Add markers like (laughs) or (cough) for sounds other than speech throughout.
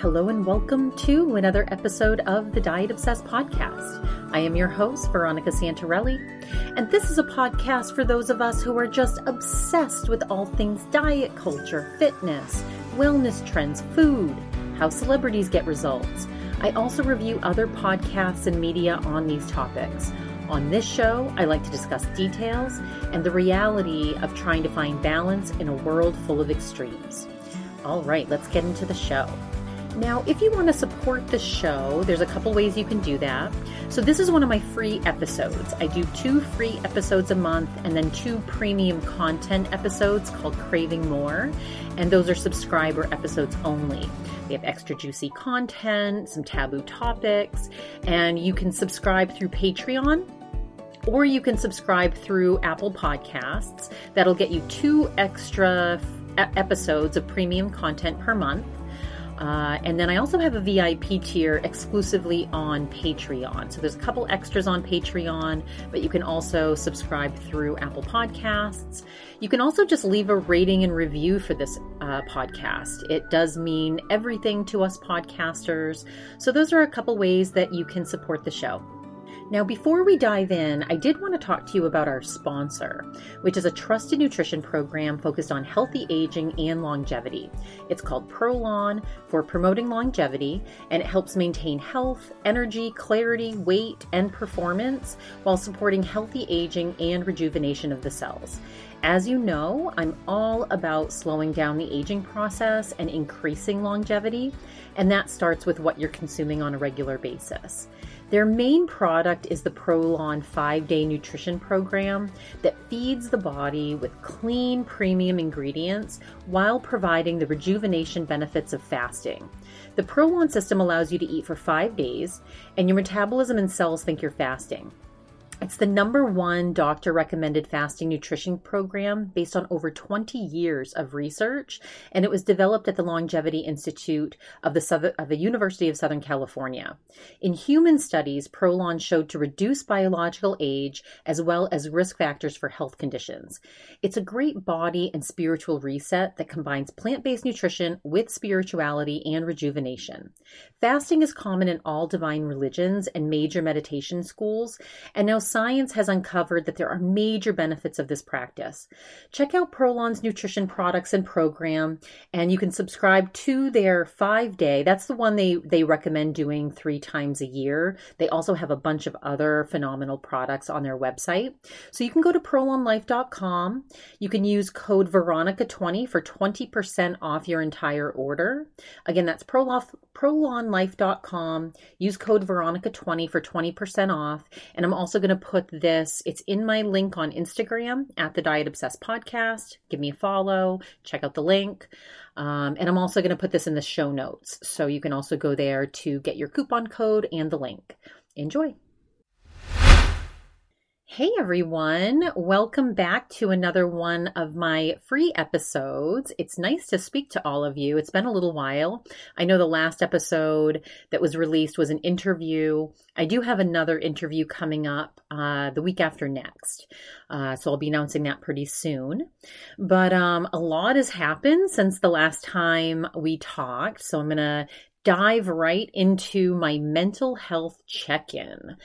Hello and welcome to another episode of the Diet Obsessed podcast. I am your host, Veronica Santarelli, and this is a podcast for those of us who are just obsessed with all things diet culture, fitness, wellness trends, food, how celebrities get results. I also review other podcasts and media on these topics. On this show, I like to discuss details and the reality of trying to find balance in a world full of extremes. All right, let's get into the show. Now, if you want to support the show, there's a couple ways you can do that. So, this is one of my free episodes. I do two free episodes a month and then two premium content episodes called Craving More. And those are subscriber episodes only. They have extra juicy content, some taboo topics, and you can subscribe through Patreon or you can subscribe through Apple Podcasts. That'll get you two extra episodes of premium content per month. Uh, and then I also have a VIP tier exclusively on Patreon. So there's a couple extras on Patreon, but you can also subscribe through Apple Podcasts. You can also just leave a rating and review for this uh, podcast. It does mean everything to us podcasters. So those are a couple ways that you can support the show. Now, before we dive in, I did want to talk to you about our sponsor, which is a trusted nutrition program focused on healthy aging and longevity. It's called Prolon for promoting longevity, and it helps maintain health, energy, clarity, weight, and performance while supporting healthy aging and rejuvenation of the cells. As you know, I'm all about slowing down the aging process and increasing longevity, and that starts with what you're consuming on a regular basis. Their main product is the Prolon 5 day nutrition program that feeds the body with clean, premium ingredients while providing the rejuvenation benefits of fasting. The Prolon system allows you to eat for five days, and your metabolism and cells think you're fasting. It's the number one doctor recommended fasting nutrition program based on over 20 years of research, and it was developed at the Longevity Institute of the, Southern, of the University of Southern California. In human studies, Prolon showed to reduce biological age as well as risk factors for health conditions. It's a great body and spiritual reset that combines plant based nutrition with spirituality and rejuvenation. Fasting is common in all divine religions and major meditation schools, and now science has uncovered that there are major benefits of this practice. Check out Prolon's nutrition products and program, and you can subscribe to their five day. That's the one they, they recommend doing three times a year. They also have a bunch of other phenomenal products on their website. So you can go to prolonlife.com. You can use code Veronica20 for 20% off your entire order. Again, that's prolonlife.com. Use code Veronica20 for 20% off. And I'm also going to put this, it's in my link on Instagram at the Diet Obsessed Podcast. Give me a follow, check out the link. Um, and I'm also going to put this in the show notes. So you can also go there to get your coupon code and the link. Enjoy. Hey everyone, welcome back to another one of my free episodes. It's nice to speak to all of you. It's been a little while. I know the last episode that was released was an interview. I do have another interview coming up uh, the week after next. Uh, so I'll be announcing that pretty soon. But um, a lot has happened since the last time we talked. So I'm going to dive right into my mental health check in.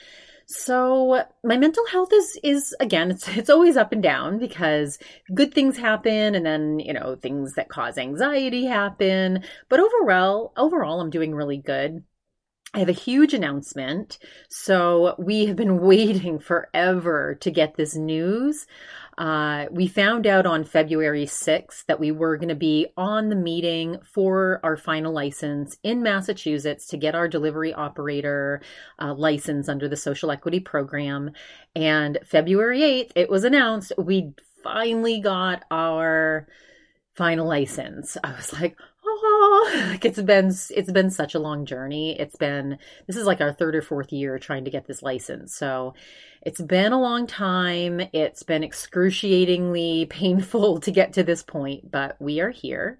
So my mental health is is again it's it's always up and down because good things happen and then you know things that cause anxiety happen but overall overall I'm doing really good. I have a huge announcement. So, we have been (laughs) waiting forever to get this news. Uh, we found out on February 6th that we were going to be on the meeting for our final license in Massachusetts to get our delivery operator uh, license under the social equity program. And February 8th, it was announced we finally got our final license. I was like, oh, (sighs) like it's been it's been such a long journey. It's been this is like our third or fourth year trying to get this license. So it's been a long time. It's been excruciatingly (laughs) painful to get to this point, but we are here.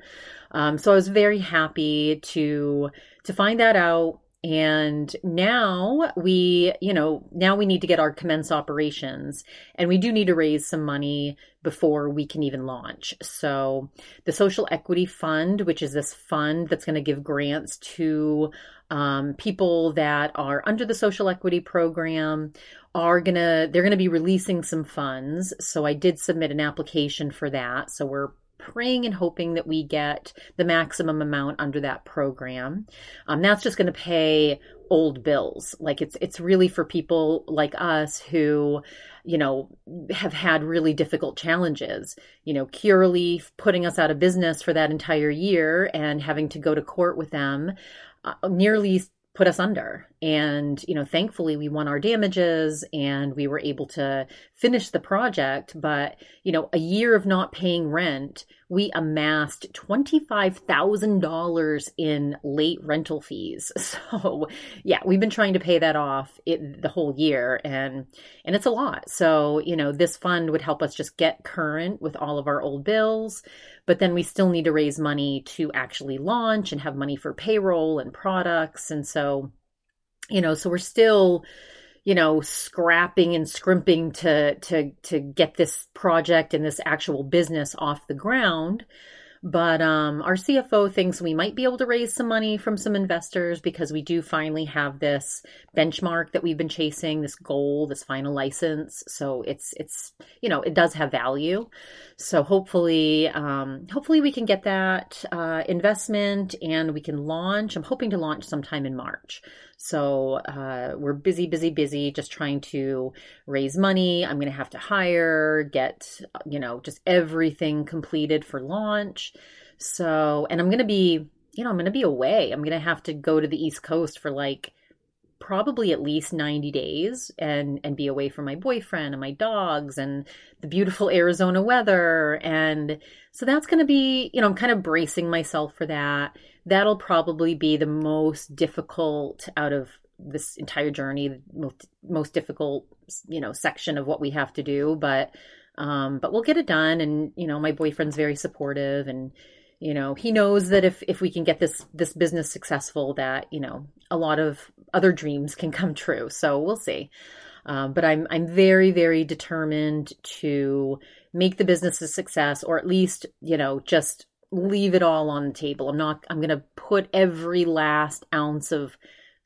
Um, so I was very happy to to find that out and now we, you know, now we need to get our commence operations and we do need to raise some money before we can even launch. So the social equity fund, which is this fund that's going to give grants to um, people that are under the social equity program are gonna they're gonna be releasing some funds so i did submit an application for that so we're praying and hoping that we get the maximum amount under that program. Um, that's just going to pay old bills. Like it's it's really for people like us who, you know, have had really difficult challenges. You know, Curaleaf putting us out of business for that entire year and having to go to court with them. Uh, nearly put us under. And, you know, thankfully we won our damages and we were able to finish the project. But, you know, a year of not paying rent, we amassed $25,000 in late rental fees. (laughs) So, yeah, we've been trying to pay that off it, the whole year and and it's a lot. So, you know, this fund would help us just get current with all of our old bills, but then we still need to raise money to actually launch and have money for payroll and products. And so, you know, so we're still you know scrapping and scrimping to to to get this project and this actual business off the ground but um, our CFO thinks we might be able to raise some money from some investors because we do finally have this benchmark that we've been chasing, this goal, this final license. So it's it's you know it does have value. So hopefully um, hopefully we can get that uh, investment and we can launch. I'm hoping to launch sometime in March. So uh, we're busy, busy, busy, just trying to raise money. I'm going to have to hire, get, you know, just everything completed for launch. So, and I'm going to be, you know, I'm going to be away. I'm going to have to go to the East Coast for like probably at least 90 days and and be away from my boyfriend and my dogs and the beautiful Arizona weather. And so that's going to be you know I'm kind of bracing myself for that. That'll probably be the most difficult out of this entire journey most, most difficult you know section of what we have to do. But um but we'll get it done. And you know my boyfriend's very supportive and you know he knows that if if we can get this this business successful that you know a lot of other dreams can come true. So we'll see. Um, but i'm i'm very very determined to make the business a success or at least you know just leave it all on the table. I'm not i'm going to put every last ounce of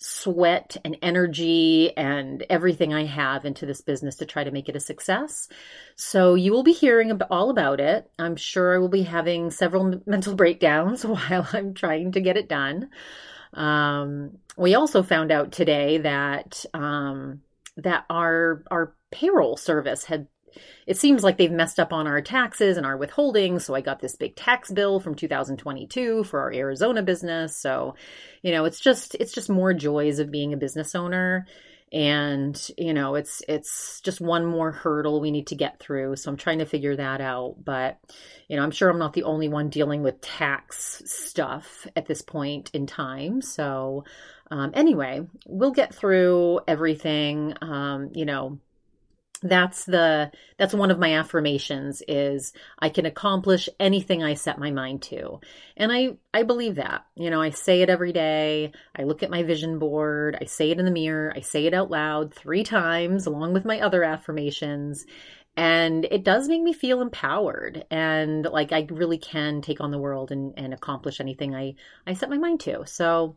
sweat and energy and everything I have into this business to try to make it a success. So you will be hearing all about it. I'm sure I will be having several mental breakdowns (laughs) while I'm trying to get it done. Um, we also found out today that um, that our our payroll service had it seems like they've messed up on our taxes and our withholdings. So I got this big tax bill from 2022 for our Arizona business. So, you know, it's just it's just more joys of being a business owner and you know it's it's just one more hurdle we need to get through so i'm trying to figure that out but you know i'm sure i'm not the only one dealing with tax stuff at this point in time so um, anyway we'll get through everything um, you know that's the that's one of my affirmations is i can accomplish anything i set my mind to. And i i believe that. You know i say it every day. I look at my vision board. I say it in the mirror. I say it out loud 3 times along with my other affirmations. And it does make me feel empowered and like i really can take on the world and and accomplish anything i i set my mind to. So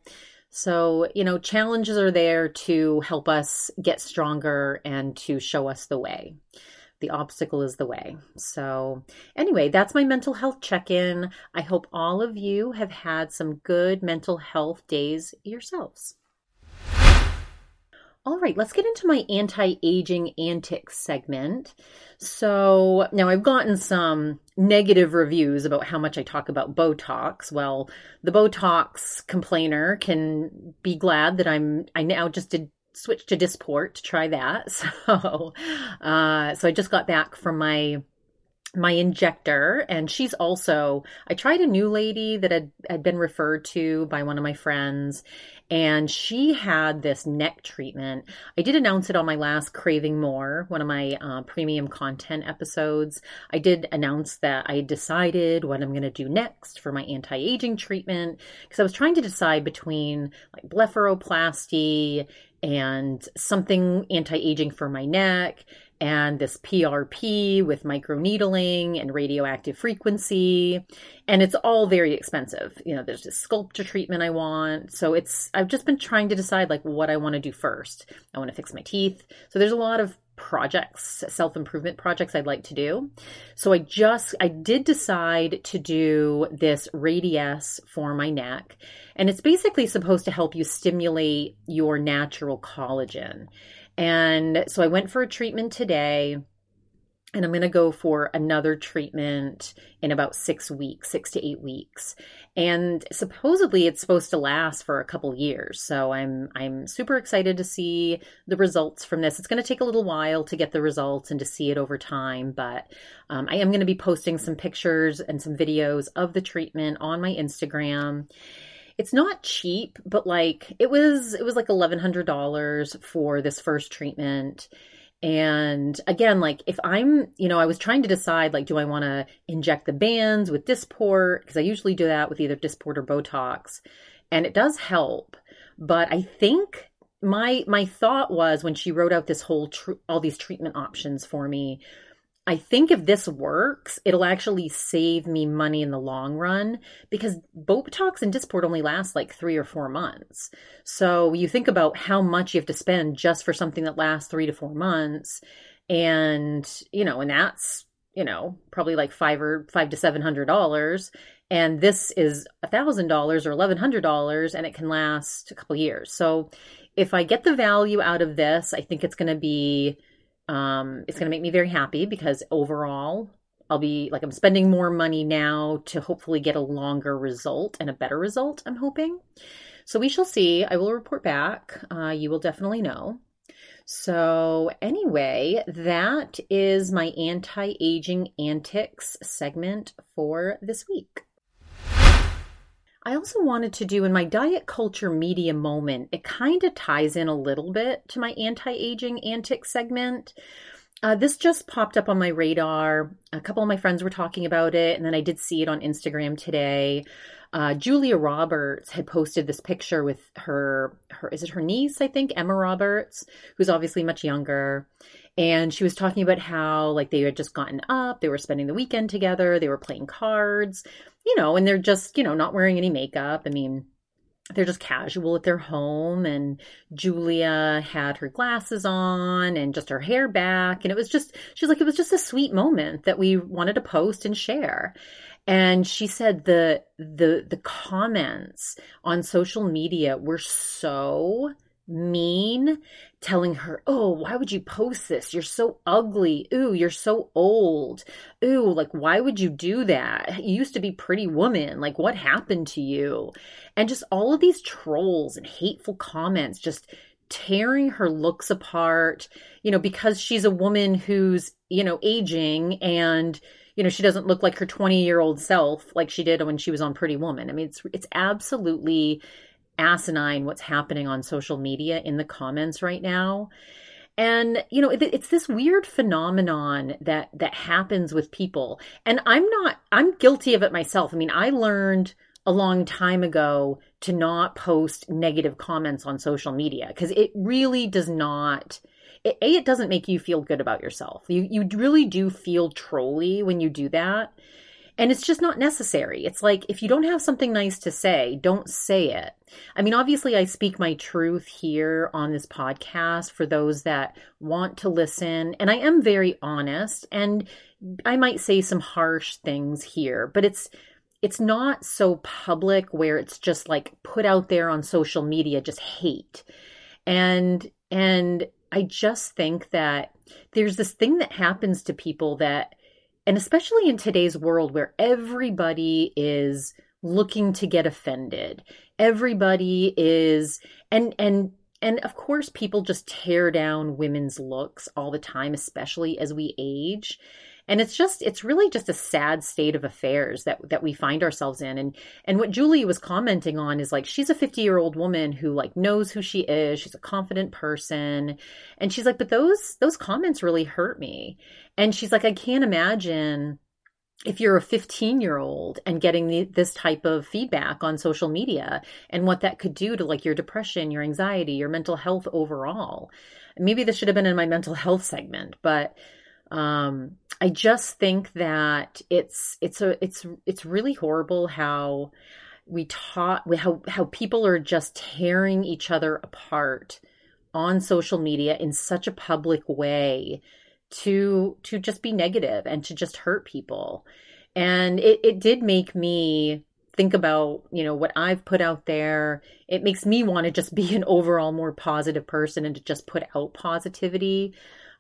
so, you know, challenges are there to help us get stronger and to show us the way. The obstacle is the way. So, anyway, that's my mental health check in. I hope all of you have had some good mental health days yourselves. All right, let's get into my anti aging antics segment. So now I've gotten some negative reviews about how much I talk about Botox. Well, the Botox complainer can be glad that I'm, I now just did switch to Dysport to try that. (laughs) So, uh, so I just got back from my my injector and she's also i tried a new lady that had, had been referred to by one of my friends and she had this neck treatment. I did announce it on my last craving more one of my uh, premium content episodes. I did announce that i decided what i'm going to do next for my anti-aging treatment because i was trying to decide between like blepharoplasty and something anti-aging for my neck and this PRP with microneedling and radioactive frequency. And it's all very expensive. You know, there's this Sculptra treatment I want. So it's, I've just been trying to decide like what I want to do first. I want to fix my teeth. So there's a lot of projects, self improvement projects I'd like to do. So I just, I did decide to do this Radiesse for my neck. And it's basically supposed to help you stimulate your natural collagen. And so I went for a treatment today and I'm going to go for another treatment in about six weeks, six to eight weeks. And supposedly it's supposed to last for a couple years. So I'm I'm super excited to see the results from this. It's going to take a little while to get the results and to see it over time, but um, I am going to be posting some pictures and some videos of the treatment on my Instagram it's not cheap, but like it was it was like eleven hundred dollars for this first treatment. And again, like if I'm, you know, I was trying to decide like, do I want to inject the bands with Dysport? Because I usually do that with either Dysport or Botox, and it does help. But I think my my thought was when she wrote out this whole tr- all these treatment options for me I think if this works, it'll actually save me money in the long run because Botox and Dysport only last like three or four months. So you think about how much you have to spend just for something that lasts three to four months. And, you know, and that's, you know, probably like five or five to seven hundred dollars. And this is a thousand dollars or eleven hundred dollars and it can last a couple years. So if I get the value out of this, I think it's going to be um, it's going to make me very happy because overall, I'll be like, I'm spending more money now to hopefully get a longer result and a better result, I'm hoping. So we shall see. I will report back. Uh, you will definitely know. So, anyway, that is my anti aging antics segment for this week. I also wanted to do in my diet culture media moment, it kind of ties in a little bit to my anti aging antics segment. Uh, this just popped up on my radar. A couple of my friends were talking about it, and then I did see it on Instagram today. Uh, Julia Roberts had posted this picture with her, her is it her niece? I think Emma Roberts, who's obviously much younger, and she was talking about how like they had just gotten up, they were spending the weekend together, they were playing cards, you know, and they're just, you know, not wearing any makeup. I mean, they're just casual at their home and Julia had her glasses on and just her hair back and it was just she's like it was just a sweet moment that we wanted to post and share. And she said the the the comments on social media were so mean, telling her, Oh, why would you post this? You're so ugly. Ooh, you're so old. Ooh, like, why would you do that? You used to be pretty woman. Like, what happened to you? And just all of these trolls and hateful comments just tearing her looks apart, you know, because she's a woman who's, you know, aging and you know she doesn't look like her 20 year old self like she did when she was on pretty woman i mean it's it's absolutely asinine what's happening on social media in the comments right now. And you know, it, it's this weird phenomenon that that happens with people. And I'm not I'm guilty of it myself. I mean, I learned a long time ago to not post negative comments on social media because it really does not it, a it doesn't make you feel good about yourself. You you really do feel trolly when you do that. And it's just not necessary. It's like if you don't have something nice to say, don't say it. I mean, obviously, I speak my truth here on this podcast for those that want to listen, and I am very honest, and I might say some harsh things here, but it's it's not so public where it's just like put out there on social media just hate. And and I just think that there's this thing that happens to people that and especially in today's world where everybody is looking to get offended everybody is and and and of course people just tear down women's looks all the time especially as we age and it's just it's really just a sad state of affairs that that we find ourselves in. And and what Julie was commenting on is like she's a 50 year old woman who like knows who she is. She's a confident person. And she's like but those those comments really hurt me. And she's like I can't imagine if you're a 15 year old and getting the, this type of feedback on social media and what that could do to like your depression your anxiety your mental health overall. Maybe this should have been in my mental health segment but um, I just think that it's it's a it's it's really horrible how we taught how how people are just tearing each other apart on social media in such a public way to to just be negative and to just hurt people. And it, it did make me think about you know what i've put out there. It makes me want to just be an overall more positive person and to just put out positivity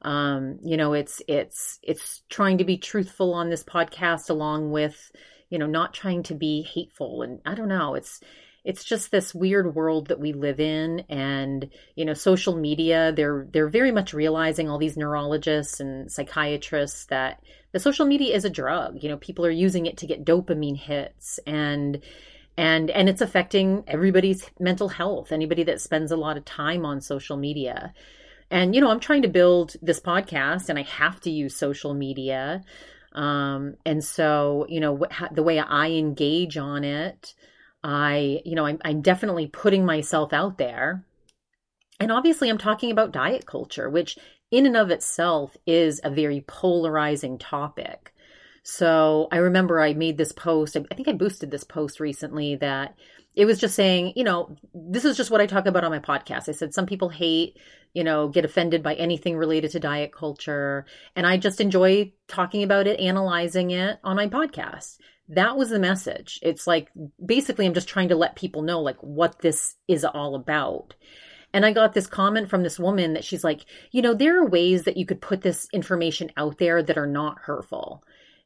um, you know, it's it's it's trying to be truthful on this podcast along with, you know, not trying to be hateful. And I don't know, it's it's just this weird world that we live in. And you know social media they're they're very much realizing all these neurologists and psychiatrists that the social media is a drug. You know people are using it to get dopamine hits. And and and it's affecting everybody's mental health anybody that spends a lot of time on social media and, you know, I'm trying to build this podcast and I have to use social media. Um, and so, you know, the way I engage on it, I, you know, I'm, I'm definitely putting myself out there. And obviously, I'm talking about diet culture, which in and of itself is a very polarizing topic. So I remember I made this post, I think I boosted this post recently that it was just saying, you know, this is just what I talk about on my podcast. I said some people hate, you know, get offended by anything related to diet culture. And I just enjoy talking about it, analyzing it on my podcast. That was the message. It's like basically I'm just trying to let people know like what this is all about. And I got this comment from this woman that she's like, you know, there are ways that you could put this information out there that are not hurtful.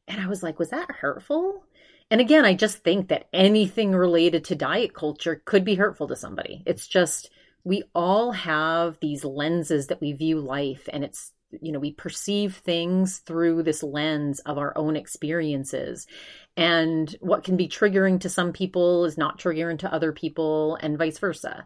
And I was like, was that hurtful? And again, I just think that anything related to diet culture could be hurtful to somebody. It's just, we all have these lenses that we view life, and it's, you know, we perceive things through this lens of our own experiences. And what can be triggering to some people is not triggering to other people, and vice versa.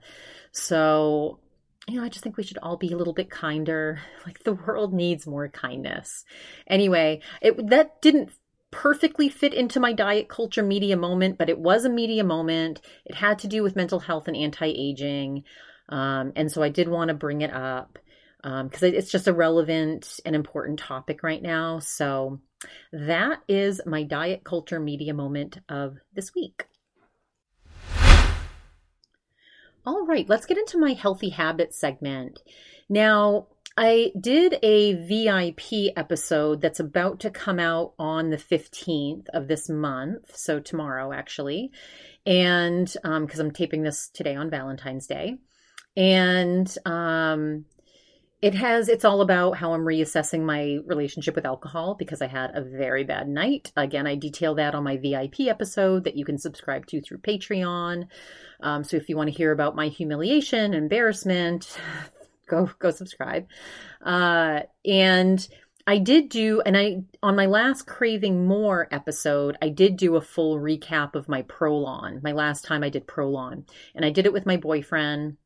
So, you know, I just think we should all be a little bit kinder. (laughs) Like the world needs more kindness. Anyway, it that didn't perfectly fit into my diet culture media moment, but it was a media moment. It had to do with mental health and anti aging. Um, and so I did want to bring it up because um, it's just a relevant and important topic right now. So that is my diet culture media moment of this week. All right, let's get into my healthy habits segment. Now, I did a VIP episode that's about to come out on the 15th of this month. So, tomorrow, actually. And because um, I'm taping this today on Valentine's Day. And um, it has, it's all about how I'm reassessing my relationship with alcohol because I had a very bad night. Again, I detail that on my VIP episode that you can subscribe to through Patreon. Um, so, if you want to hear about my humiliation, embarrassment, (sighs) go go subscribe. Uh, and I did do, and I on my last Craving More episode, I did do a full recap of my Prolon. My last time I did Prolon, and I did it with my boyfriend.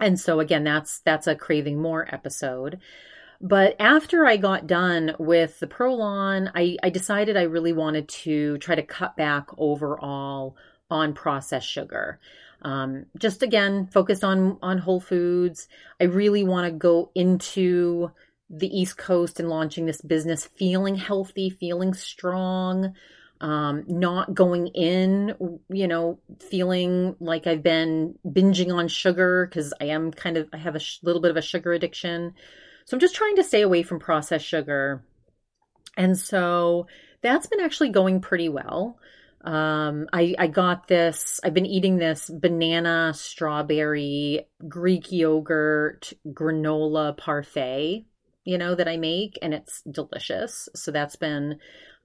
And so again, that's that's a Craving More episode. But after I got done with the Prolon, I, I decided I really wanted to try to cut back overall on processed sugar. Um, just again, focused on on whole foods. I really want to go into the East Coast and launching this business feeling healthy, feeling strong, um, not going in, you know, feeling like I've been binging on sugar because I am kind of, I have a sh- little bit of a sugar addiction. So I'm just trying to stay away from processed sugar. And so that's been actually going pretty well. Um, I, I got this, I've been eating this banana, strawberry, Greek yogurt, granola parfait, you know, that I make, and it's delicious. So that's been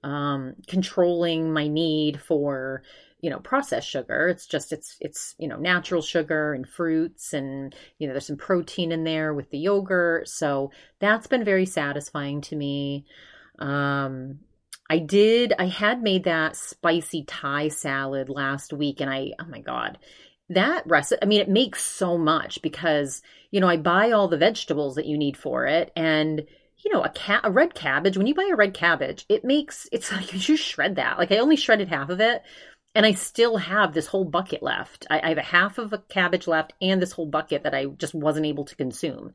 um, controlling my need for you know processed sugar it's just it's it's you know natural sugar and fruits and you know there's some protein in there with the yogurt so that's been very satisfying to me Um, I did, I had made that spicy Thai salad last week, and I, oh my God, that recipe, I mean, it makes so much because, you know, I buy all the vegetables that you need for it. And, you know, a a red cabbage, when you buy a red cabbage, it makes, it's (laughs) like you shred that. Like I only shredded half of it and I still have this whole bucket left. I, I have a half of a cabbage left and this whole bucket that I just wasn't able to consume.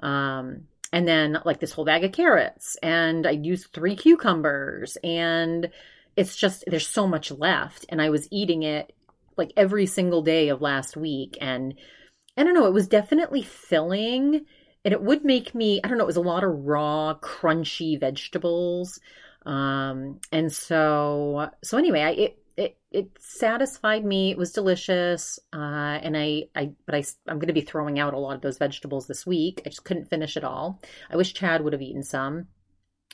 Um, and then like this whole bag of carrots and I used three cucumbers and it's just there's so much left and I was eating it like every single day of last week and I don't know, it was definitely filling and it would make me I don't know, it was a lot of raw crunchy vegetables. Um and so so anyway, I it it it satisfied me. It was delicious, uh, and I I but I I'm going to be throwing out a lot of those vegetables this week. I just couldn't finish it all. I wish Chad would have eaten some.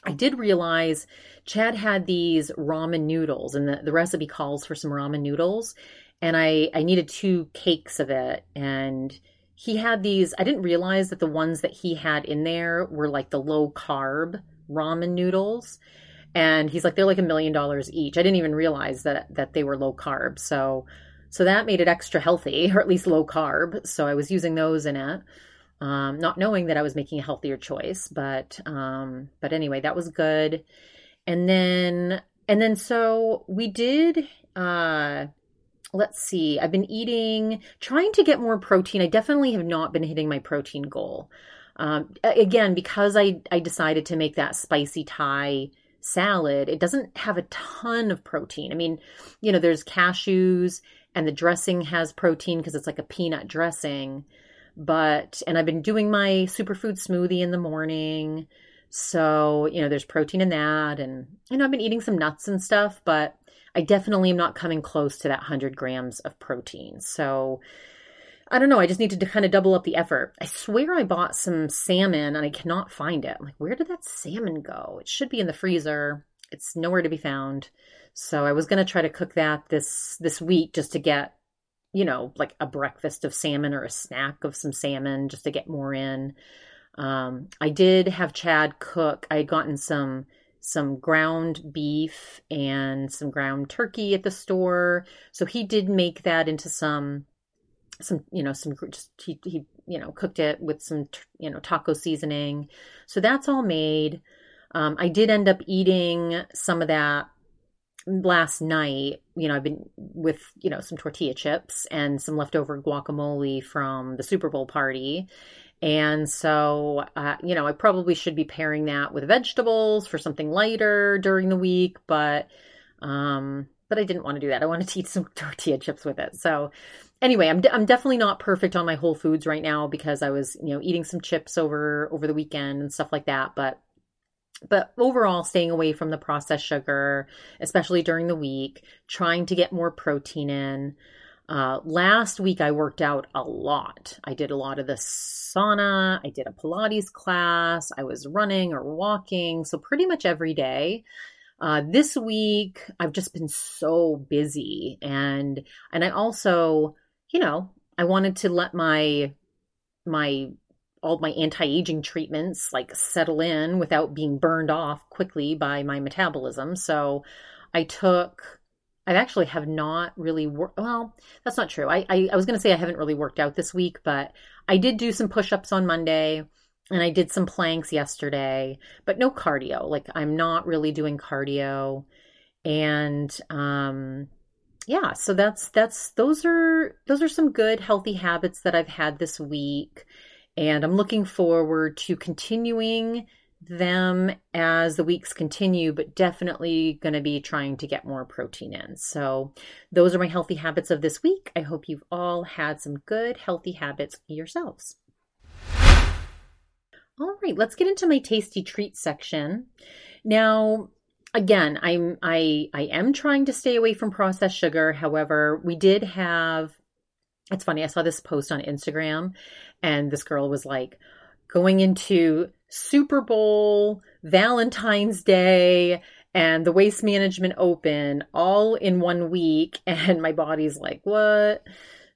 I did realize Chad had these ramen noodles, and the, the recipe calls for some ramen noodles, and I I needed two cakes of it, and he had these. I didn't realize that the ones that he had in there were like the low carb ramen noodles. And he's like they're like a million dollars each. I didn't even realize that that they were low carb. So so that made it extra healthy (laughs) or at least low carb. So i was using those in it um, not knowing that i was making a healthier choice. But um, but anyway that was good. And then and then so we did uh let's see i've been eating trying to get more protein i definitely have not been hitting my protein goal um, again because i i decided to make that spicy thai salad, it doesn't have a ton of protein. I mean, you know, there's cashews and the dressing has protein because it's like a peanut dressing. But, and I've been doing my superfood smoothie in the morning. So, you know, there's protein in that. And, you know, I've been eating some nuts and stuff, but I definitely am not coming close to that 100 grams of protein. So, I don't know. I just need to kind of double up the effort. I swear I bought some salmon and I cannot find it. I'm like, where did that salmon go? It should be in the freezer. It's nowhere to be found. So I was going to try to cook that this this week just to get, you know, like a breakfast of salmon or a snack of some salmon just to get more in. Um, I did have Chad cook. I had gotten some some ground beef and some ground turkey at the store. So he did make that into some some you know some just he, he you know cooked it with some you know taco seasoning. So that's all made. Um, i did end up eating some of that last night. You know i've been with you know some tortilla chips and some leftover guacamole from the super bowl party and so uh, you know i probably should be pairing that with vegetables for something lighter during the week but um but i didn't want to do that i wanted to eat some (laughs) tortilla chips with it so anyway, I'm I'm definitely not perfect on my whole foods right now because I was, you know, eating some chips over over the weekend and stuff like that, but but overall staying away from the processed sugar, especially during the week, trying to get more protein in. Uh, last week I worked out a lot. I did a lot of the sauna. I did a Pilates class. I was running or walking. So pretty much every day. Uh, this week I've just been so busy and and I also you know, I wanted to let my my all my anti-aging treatments like settle in without being burned off quickly by my metabolism. So I took I actually have not really worked. Well, that's not true. I, I, I was going to say I haven't really worked out this week, but I did do some push ups on Monday and I did some planks yesterday, but no cardio. Like I'm not really doing cardio. And um, yeah, so that's that's those are those are some good healthy habits that I've had this week and I'm looking forward to continuing them as the weeks continue, but definitely going to be trying to get more protein in. So, those are my healthy habits of this week. I hope you've all had some good healthy habits yourselves. All right, let's get into my tasty treat section. Now, again, I'm I I am trying to stay away from processed sugar. However, we did have it's funny, I saw this post on Instagram and this girl was like going into Super Bowl, Valentine's Day, and the Waste Management Open all in one week (laughs) and my body's like, "What?"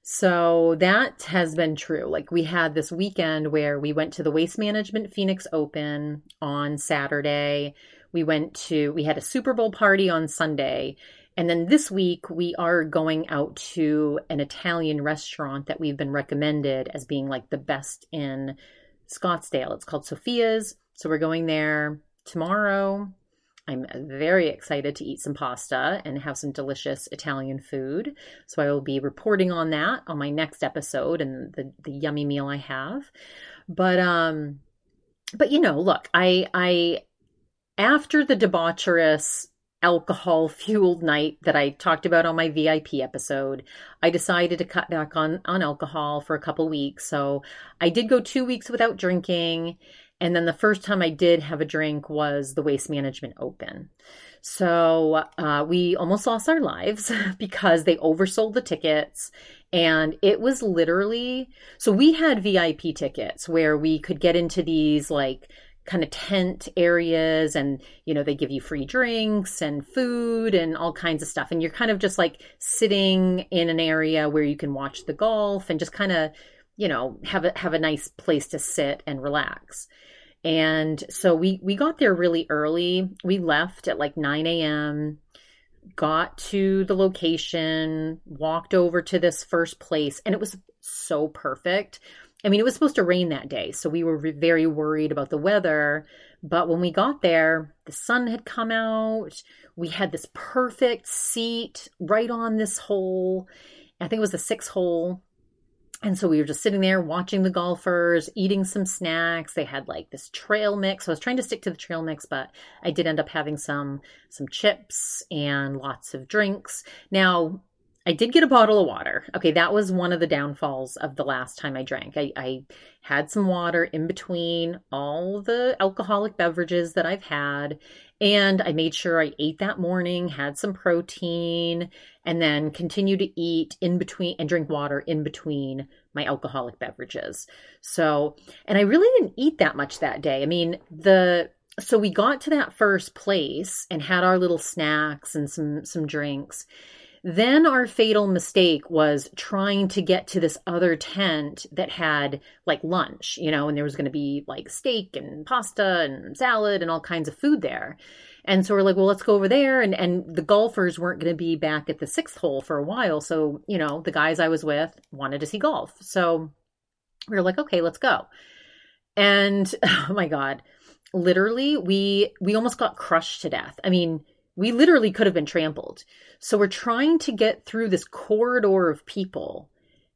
So that has been true. Like we had this weekend where we went to the Waste Management Phoenix Open on Saturday We went to, we had a Super Bowl party on Sunday. And then this week, we are going out to an Italian restaurant that we've been recommended as being like the best in Scottsdale. It's called Sophia's. So we're going there tomorrow. I'm very excited to eat some pasta and have some delicious Italian food. So I will be reporting on that on my next episode and the, the yummy meal I have. But um but you know, look, I I after the debaucherous alcohol fueled night that I talked about on my VIP episode, I decided to cut back on on alcohol for a couple weeks. So I did go 2 weeks without drinking and then the first time I did have a drink was the Waste Management Open. So uh, we almost lost our lives (laughs) because they oversold the tickets. And it was literally so we had VIP tickets where we could get into these like kind of tent areas and you know they give you free drinks and food and all kinds of stuff. And you're kind of just like sitting in an area where you can watch the golf and just kind of you know have a have a nice place to sit and relax. And so we we got there really early. We left at like 9 a.m got to the location walked over to this first place and it was so perfect i mean it was supposed to rain that day so we were very worried about the weather but when we got there the sun had come out we had this perfect seat right on this hole i think it was the sixth hole and so we were just sitting there watching the golfers, eating some snacks. They had like this trail mix. So I was trying to stick to the trail mix, but I did end up having some some chips and lots of drinks. Now, I did get a bottle of water. Okay, that was one of the downfalls of the last time I drank. I, I had some water in between all the alcoholic beverages that I've had, and I made sure I ate that morning, had some protein, and then continue to eat in between and drink water in between my alcoholic beverages. So, and I really didn't eat that much that day. I mean, the so we got to that first place and had our little snacks and some some drinks then our fatal mistake was trying to get to this other tent that had like lunch, you know, and there was going to be like steak and pasta and salad and all kinds of food there. And so we're like, well, let's go over there. And and the golfers weren't going to be back at the sixth hole for a while. So, you know, the guys I was with wanted to see golf. So we were like, okay, let's go. And (laughs) oh my God, literally we we almost got crushed to death. I mean, we literally could have been trampled. So we're trying to get through this corridor of people.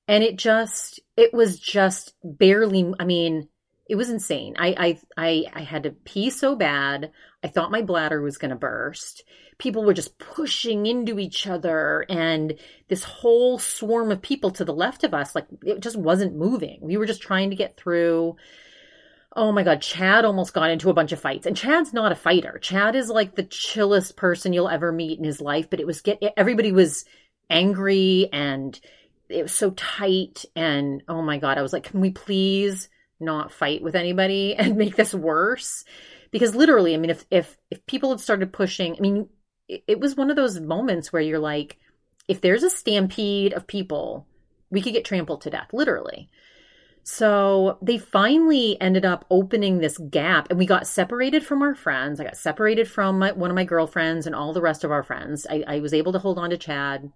And it just, it was just barely, I mean, it was insane. I, I, I, I had to pee so bad. I thought my bladder was going to burst. People were just pushing into each other and this whole swarm of people to the left of us, like it just wasn't moving. We were just trying to get through oh my god, Chad almost got into a bunch of fights. And Chad's not a fighter. Chad is like the chillest person you'll ever meet in his life, but it was get everybody was angry and it was so tight and oh my god, I was like, can we please not fight with anybody (laughs) and make this worse? Because literally, I mean, if if if people had started pushing, I mean, it, it was one of those moments where you're like, if there's a stampede of people, we could get trampled to death, literally. So they finally ended up opening this gap, and we got separated from our friends. I got separated from my, one of my girlfriends and all the rest of our friends. I, I was able to hold on to Chad.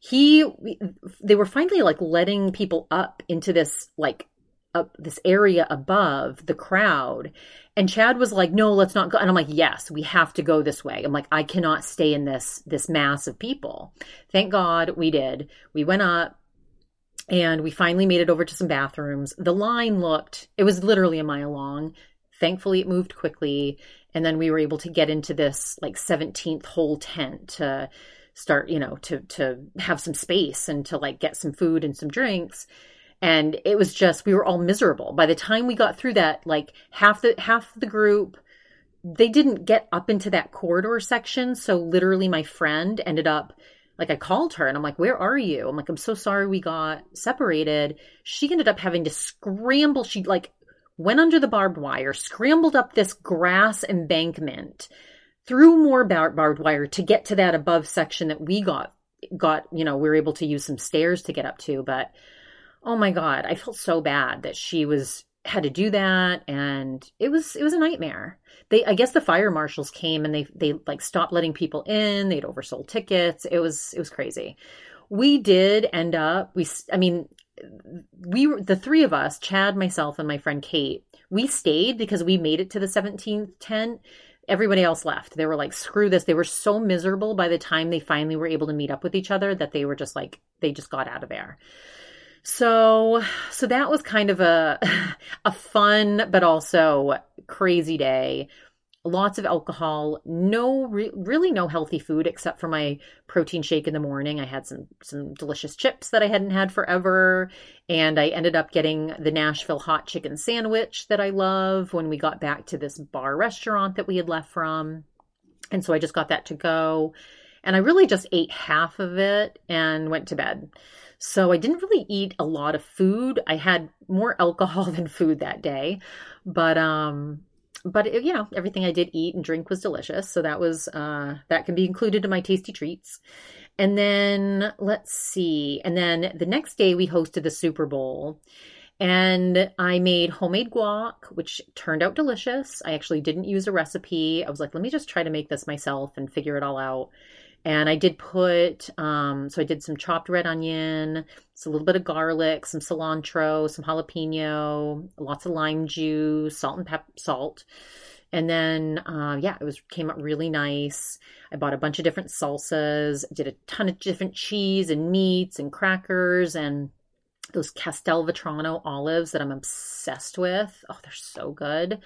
He, they were finally like letting people up into this like up this area above the crowd. And Chad was like, no, let's not go. And I'm like, yes, we have to go this way. I'm like, I cannot stay in this, this mass of people. Thank God we did. We went up and we finally made it over to some bathrooms. The line looked, it was literally a mile long. Thankfully, it moved quickly. And then we were able to get into this like 17th hole tent to start, you know, to, to have some space and to like get some food and some drinks. And it was just, we were all miserable. By the time we got through that, like half the, half the group, they didn't get up into that corridor section. So literally my friend ended up like I called her and I'm like, where are you? I'm like, I'm so sorry we got separated. She ended up having to scramble. She like went under the barbed wire, scrambled up this grass embankment, through more bar- barbed wire to get to that above section that we got got, you know, we were able to use some stairs to get up to, but oh my god, I felt so bad that she was had to do that and it was it was a nightmare. They i guess the fire marshals came and they they like stopped letting people in. They'd oversold tickets. It was it was crazy. We did end up we i mean we were the three of us chad myself and my friend kate we stayed because we made it to the 17th tent. Everybody else left. They were like screw this. They were so miserable by the time they finally were able to meet up with each other that they were just like they just got out of there so, so that was kind of a (laughs) a fun but also crazy day. Lots of alcohol, no re- really no healthy food except for my protein shake in the morning. I had some some delicious chips that I hadn't had forever, and I ended up getting the Nashville hot chicken sandwich that I love when we got back to this bar restaurant that we had left from. And so I just got that to go. And I really just ate half of it and went to bed. So I didn't really eat a lot of food. I had more alcohol (laughs) than food that day, but um but it, you know, everything I did eat and drink was delicious, so that was uh that can be included in my tasty treats. And then let's see. And then the next day we hosted the Super Bowl. And I made homemade guac, which turned out delicious. I actually didn't use a recipe. I was like, let me just try to make this myself and figure it all out. And I did put, um, so I did some chopped red onion, a little bit of garlic, some cilantro, some jalapeno, lots of lime juice, salt and pep, salt. And then, uh, yeah, it was came out really nice. I bought a bunch of different salsas, did a ton of different cheese and meats and crackers and those Castelvetrano olives that I'm obsessed with. Oh, they're so good.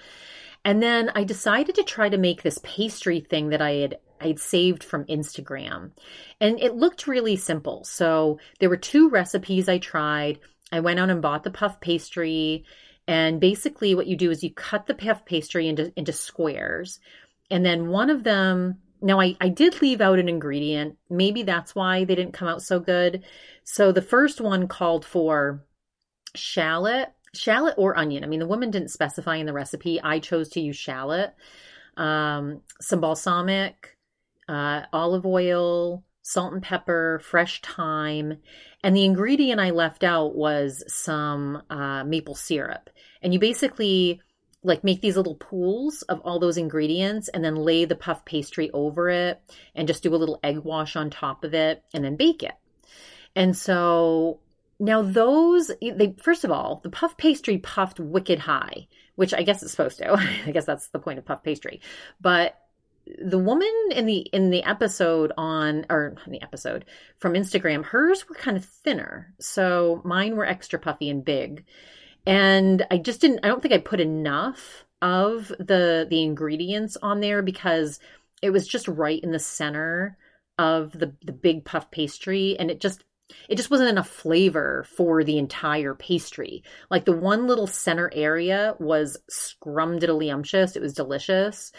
And then I decided to try to make this pastry thing that I had I'd saved from Instagram. And it looked really simple. So there were two recipes I tried. I went out and bought the puff pastry. And basically, what you do is you cut the puff pastry into, into squares. And then one of them, now I, I did leave out an ingredient. Maybe that's why they didn't come out so good. So the first one called for shallot shallot or onion. I mean, the woman didn't specify in the recipe. I chose to use shallot, um, some balsamic, uh, olive oil, salt and pepper, fresh thyme. And the ingredient I left out was some uh, maple syrup. And you basically like make these little pools of all those ingredients and then lay the puff pastry over it and just do a little egg wash on top of it and then bake it. And so now those they first of all, the puff pastry puffed wicked high, which I guess it's supposed to. (laughs) I guess that's the point of puff pastry. But the woman in the in the episode on or the episode from Instagram, hers were kind of thinner. So mine were extra puffy and big. And I just didn't I don't think I put enough of the the ingredients on there because it was just right in the center of the the big puff pastry and it just it just wasn't enough flavor for the entire pastry. Like the one little center area was scrumdiddlyumptious. It was delicious.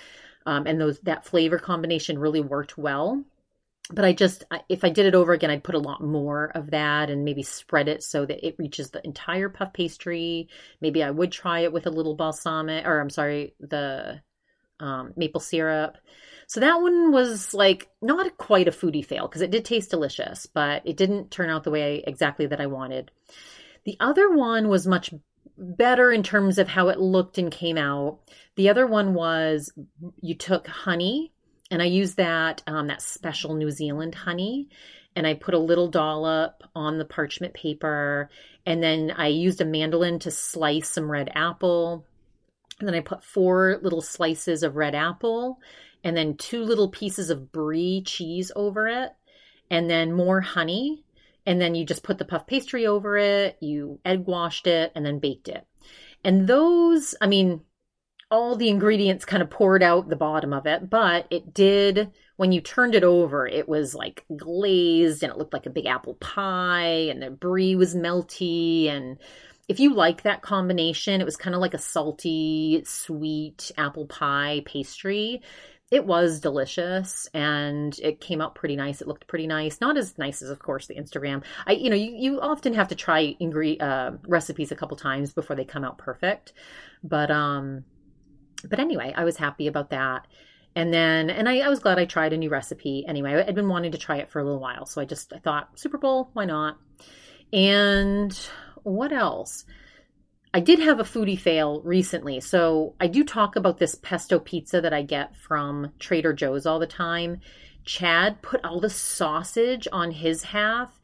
Um, and those that flavor combination really worked well. But I just, if I did it over again, I'd put a lot more of that and maybe spread it so that it reaches the entire puff pastry. Maybe I would try it with a little balsamic, or I'm sorry, the um, maple syrup. So that one was like not quite a foodie fail because it did taste delicious, but it didn't turn out the way exactly that I wanted. The other one was much better in terms of how it looked and came out. The other one was you took honey, and I used that um, that special New Zealand honey, and I put a little dollop on the parchment paper, and then I used a mandolin to slice some red apple. And then I put four little slices of red apple and then two little pieces of brie cheese over it, and then more honey. And then you just put the puff pastry over it, you egg washed it, and then baked it. And those, I mean, all the ingredients kind of poured out the bottom of it, but it did, when you turned it over, it was like glazed and it looked like a big apple pie, and the brie was melty. And if you like that combination, it was kind of like a salty, sweet apple pie pastry it was delicious and it came out pretty nice. It looked pretty nice. Not as nice as, of course, the Instagram. I, you know, you, you often have to try ingre- uh, recipes a couple times before they come out perfect. But, um, but anyway, I was happy about that. And then, and I, I was glad I tried a new recipe anyway. I'd been wanting to try it for a little while. So I just, I thought, Super Bowl, why not? And what else? I did have a foodie fail recently. So I do talk about this pesto pizza that I get from Trader Joe's all the time. Chad put all the sausage on his half.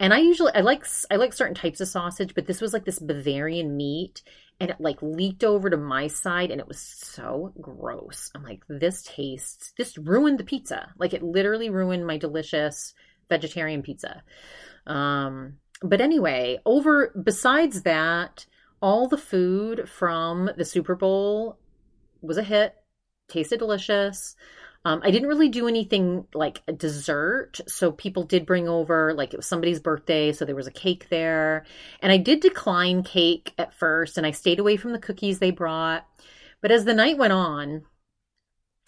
And I usually I like I like certain types of sausage, but this was like this Bavarian meat and it like leaked over to my side and it was so gross. I'm like this tastes this ruined the pizza. Like it literally ruined my delicious vegetarian pizza. Um but anyway, over besides that, all the food from the Super Bowl was a hit, tasted delicious. Um, I didn't really do anything like a dessert. So people did bring over, like, it was somebody's birthday. So there was a cake there. And I did decline cake at first and I stayed away from the cookies they brought. But as the night went on,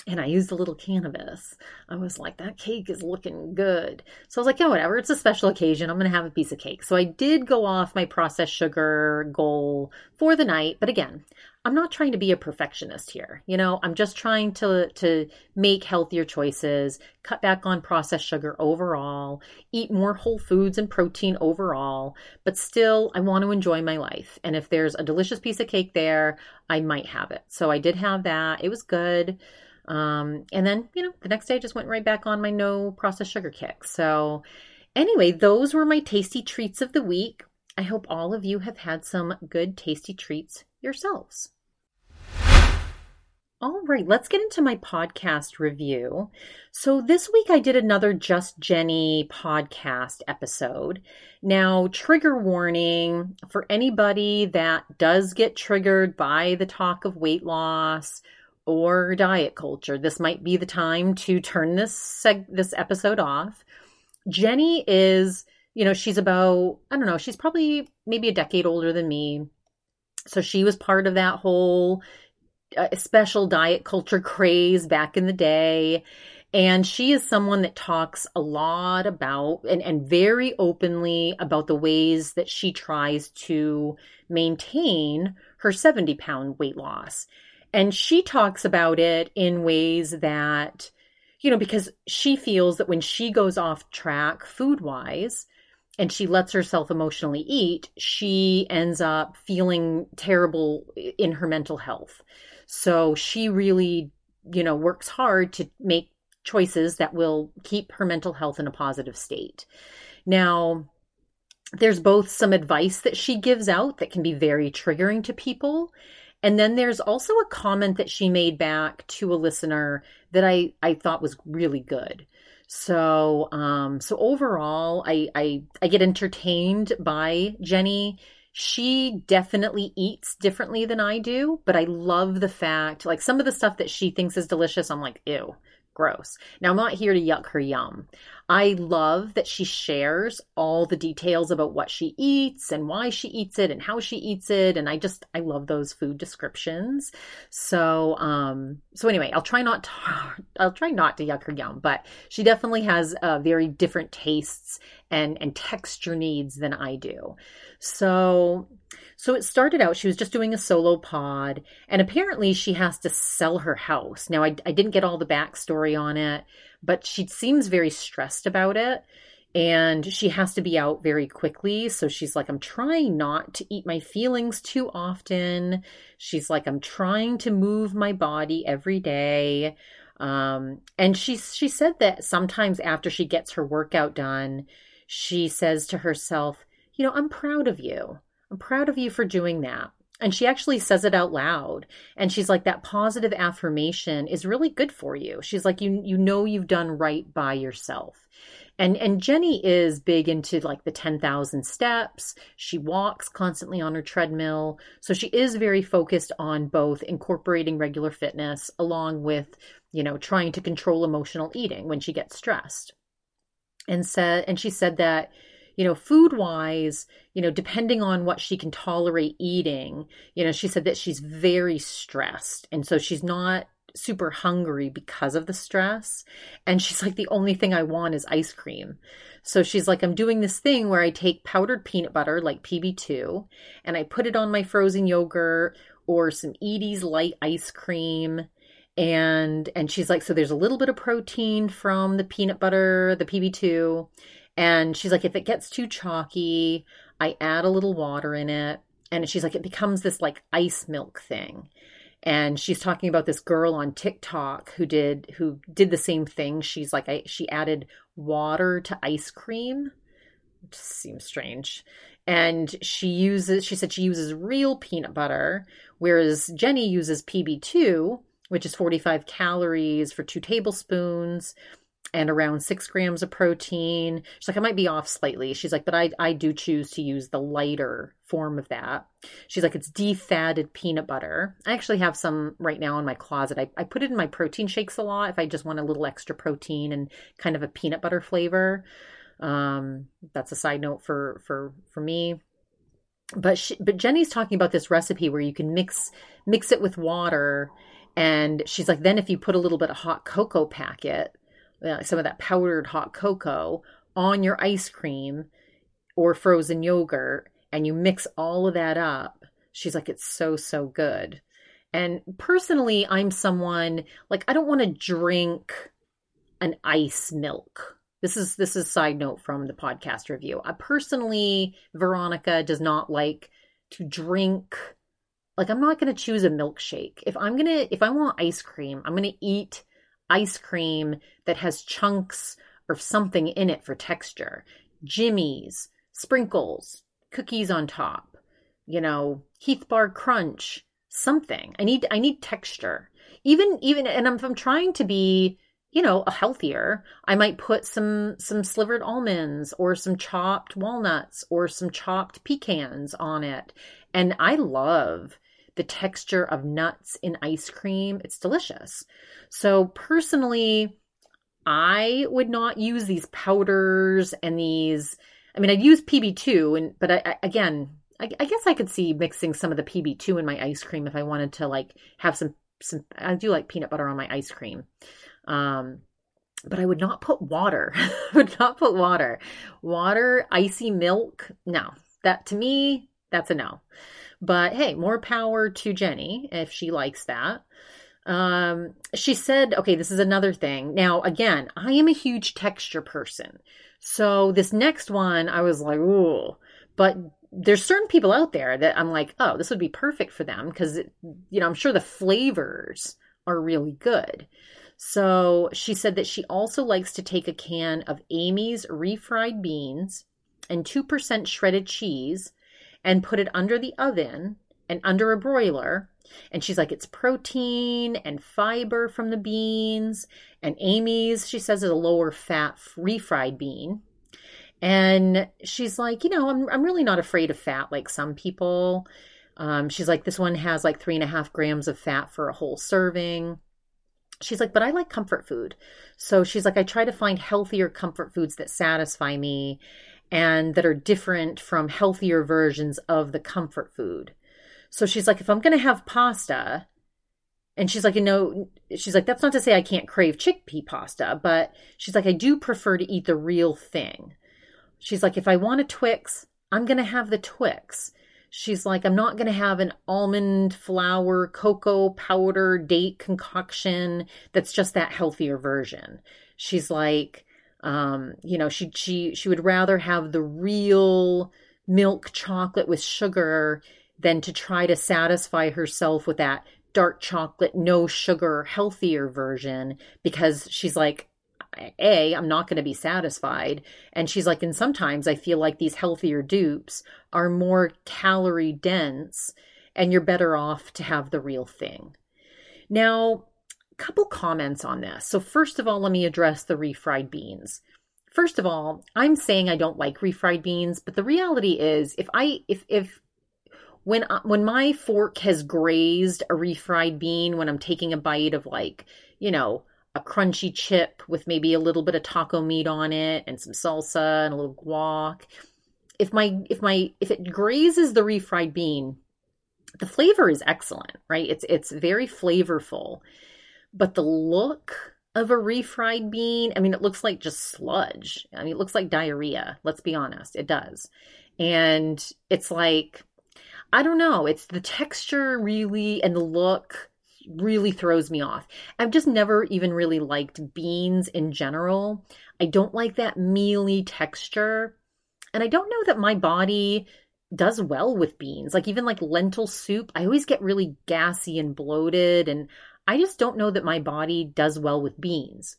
and I used a little cannabis. I was like, that cake is looking good. So I was like, yeah, whatever. It's a special occasion. I'm going to have a piece of cake. So I did go off my processed sugar goal for the night. But again, I'm not trying to be a perfectionist here. You know, I'm just trying to to make healthier choices, cut back on processed sugar overall, eat more whole foods and protein overall, but still I want to enjoy my life. And if there's a delicious piece of cake there, I might have it. So I did have that. It was good. Um, and then, you know, the next day I just went right back on my no processed sugar kick. So, anyway, those were my tasty treats of the week. I hope all of you have had some good, tasty treats yourselves. All right, let's get into my podcast review. So, this week I did another Just Jenny podcast episode. Now, trigger warning for anybody that does get triggered by the talk of weight loss or diet culture, this might be the time to turn this seg- this episode off. Jenny is, you know, she's about I don't know, she's probably maybe a decade older than me. So she was part of that whole uh, special diet culture craze back in the day. And she is someone that talks a lot about and, and very openly about the ways that she tries to maintain her 70 pound weight loss. And she talks about it in ways that, you know, because she feels that when she goes off track food wise and she lets herself emotionally eat, she ends up feeling terrible in her mental health. So she really, you know, works hard to make choices that will keep her mental health in a positive state. Now, there's both some advice that she gives out that can be very triggering to people and then there's also a comment that she made back to a listener that I, I thought was really good. So um so overall I, I I get entertained by Jenny. She definitely eats differently than I do, but I love the fact like some of the stuff that she thinks is delicious, I'm like, ew gross. Now, I'm not here to yuck her yum. I love that she shares all the details about what she eats and why she eats it and how she eats it. And I just, I love those food descriptions. So, um, so anyway, I'll try not to, (laughs) I'll try not to yuck her yum, but she definitely has uh, very different tastes and, and texture needs than I do. So, so it started out, she was just doing a solo pod, and apparently she has to sell her house. Now, I, I didn't get all the backstory on it, but she seems very stressed about it. And she has to be out very quickly. So she's like, I'm trying not to eat my feelings too often. She's like, I'm trying to move my body every day. Um, and she she said that sometimes after she gets her workout done, she says to herself, you know, I'm proud of you. I'm proud of you for doing that. And she actually says it out loud. And she's like, that positive affirmation is really good for you. She's like, you, you know, you've done right by yourself. And, and Jenny is big into like the 10,000 steps. She walks constantly on her treadmill. So she is very focused on both incorporating regular fitness along with, you know, trying to control emotional eating when she gets stressed. And said, and she said that, you know, food wise, you know, depending on what she can tolerate eating, you know, she said that she's very stressed. And so she's not super hungry because of the stress. And she's like, the only thing I want is ice cream. So she's like, I'm doing this thing where I take powdered peanut butter, like PB2, and I put it on my frozen yogurt or some Edy's light ice cream and and she's like so there's a little bit of protein from the peanut butter the pb2 and she's like, if it gets too chalky, I add a little water in it. and she's like, it becomes this like ice milk thing. And she's talking about this girl on TikTok who did who did the same thing. She's like, I, she added water to ice cream, which seems strange. And she uses, she said she uses real peanut butter, whereas Jenny uses PB2, which is 45 calories for two tablespoons and around six grams of protein. She's like, I might be off slightly. She's like, but I, I do choose to use the lighter form of that. She's like, it's defatted peanut butter. I actually have some right now in my closet. I, I put it in my protein shakes a lot if I just want a little extra protein and kind of a peanut butter flavor. Um, that's a side note for for for me. But she, but Jenny's talking about this recipe where you can mix mix it with water, and she's like, then if you put a little bit of hot cocoa packet uh, some of that powdered hot cocoa on your ice cream or frozen yogurt and you mix all of that up she's like it's so so good. And personally i'm someone like i don't want to drink an ice milk. This is this is side note from the podcast review. I personally veronica does not like to drink like i'm not going to choose a milkshake. If i'm going to if i want ice cream i'm going to eat ice cream that has chunks or something in it for texture. jimmies, sprinkles, cookies on top, you know, Heath Bar Crunch, something. I need I need texture. Even even and if I'm trying to be, you know, a healthier, I might put some some slivered almonds or some chopped walnuts or some chopped pecans on it. And I love the texture of nuts in ice cream. It's delicious. So, personally, I would not use these powders and these. I mean, I'd use PB2, and but I, I, again, I, I guess I could see mixing some of the PB2 in my ice cream if I wanted to like have some some. I do like peanut butter on my ice cream. Um, but I would not put water. (laughs) would not put water. Water, icy milk. No, that to me, that's a no. But hey, more power to Jenny if she likes that. Um, she said, okay, this is another thing. Now, again, I am a huge texture person. So this next one, I was like, ooh, but there's certain people out there that I'm like, oh, this would be perfect for them because, you know, I'm sure the flavors are really good. So she said that she also likes to take a can of Amy's refried beans and 2% shredded cheese and put it under the oven and under a broiler. And she's like, it's protein and fiber from the beans. And Amy's, she says, is a lower fat refried bean. And she's like, you know, I'm, I'm really not afraid of fat like some people. Um, she's like, this one has like three and a half grams of fat for a whole serving. She's like, but I like comfort food. So she's like, I try to find healthier comfort foods that satisfy me and that are different from healthier versions of the comfort food. So she's like, if I'm going to have pasta, and she's like, you know, she's like, that's not to say I can't crave chickpea pasta, but she's like, I do prefer to eat the real thing. She's like, if I want a Twix, I'm going to have the Twix. She's like, I'm not going to have an almond flour, cocoa powder, date concoction that's just that healthier version. She's like, um, you know, she she she would rather have the real milk chocolate with sugar than to try to satisfy herself with that dark chocolate, no sugar, healthier version because she's like, a i'm not going to be satisfied. And she's like and sometimes i feel like these healthier dupes are more calorie dense and you're better off to have the real thing. Now couple comments on this. So, first of all, let me address the refried beans. First of all, I'm saying I don't like refried beans, but the reality is if I if if when uh, when my fork has grazed a refried bean when I'm taking a bite of like, you know, a crunchy chip with maybe a little bit of taco meat on it and some salsa and a little guac, if my if my if it grazes the refried bean, the flavor is excellent, right? It's it's very flavorful. But the look of a refried bean, I mean, it looks like just sludge. I mean, it looks like diarrhea. Let's be honest, it does. And it's like, I don't know, it's the texture really and the look really throws me off. I've just never even really liked beans in general. I don't like that mealy texture. And I don't know that my body does well with beans. Like even like lentil soup, I always get really gassy and bloated and I just don't know that my body does well with beans.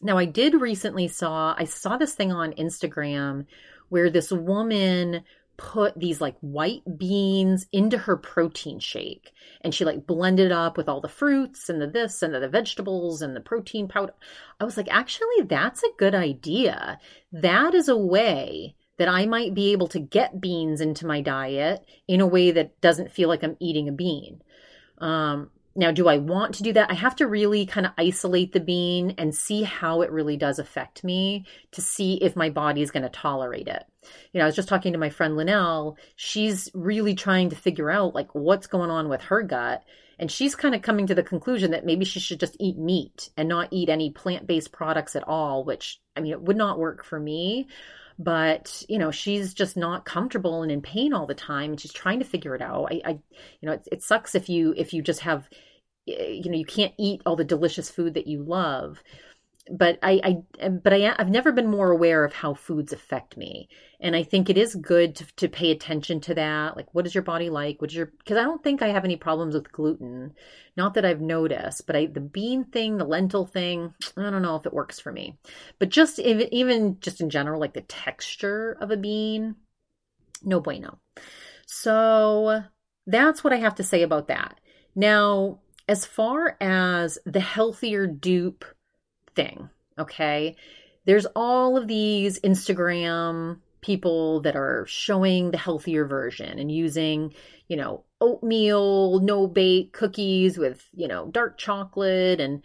Now I did recently saw I saw this thing on Instagram where this woman put these like white beans into her protein shake and she like blended up with all the fruits and the this and the, the vegetables and the protein powder. I was like, actually, that's a good idea. That is a way that I might be able to get beans into my diet in a way that doesn't feel like I'm eating a bean. Um, now, do I want to do that? I have to really kind of isolate the bean and see how it really does affect me to see if my body is going to tolerate it. You know, I was just talking to my friend Linnell. She's really trying to figure out like what's going on with her gut. And she's kind of coming to the conclusion that maybe she should just eat meat and not eat any plant based products at all, which I mean, it would not work for me but you know she's just not comfortable and in pain all the time and she's trying to figure it out. I, I you know it, it sucks if you if you just have eh, you know you can't eat all the delicious food that you love but I, I but I I've never been more aware of how foods affect me, and I think it is good to to pay attention to that. Like, what is your body like? What is your because I don't think I have any problems with gluten, not that I've noticed. But I the bean thing, the lentil thing, I don't know if it works for me. But just even even just in general, like the texture of a bean, no bueno. So that's what I have to say about that. Now, as far as the healthier dupe thing. Okay. There's all of these Instagram people that are showing the healthier version and using, you know, oatmeal, no bake cookies with, you know, dark chocolate and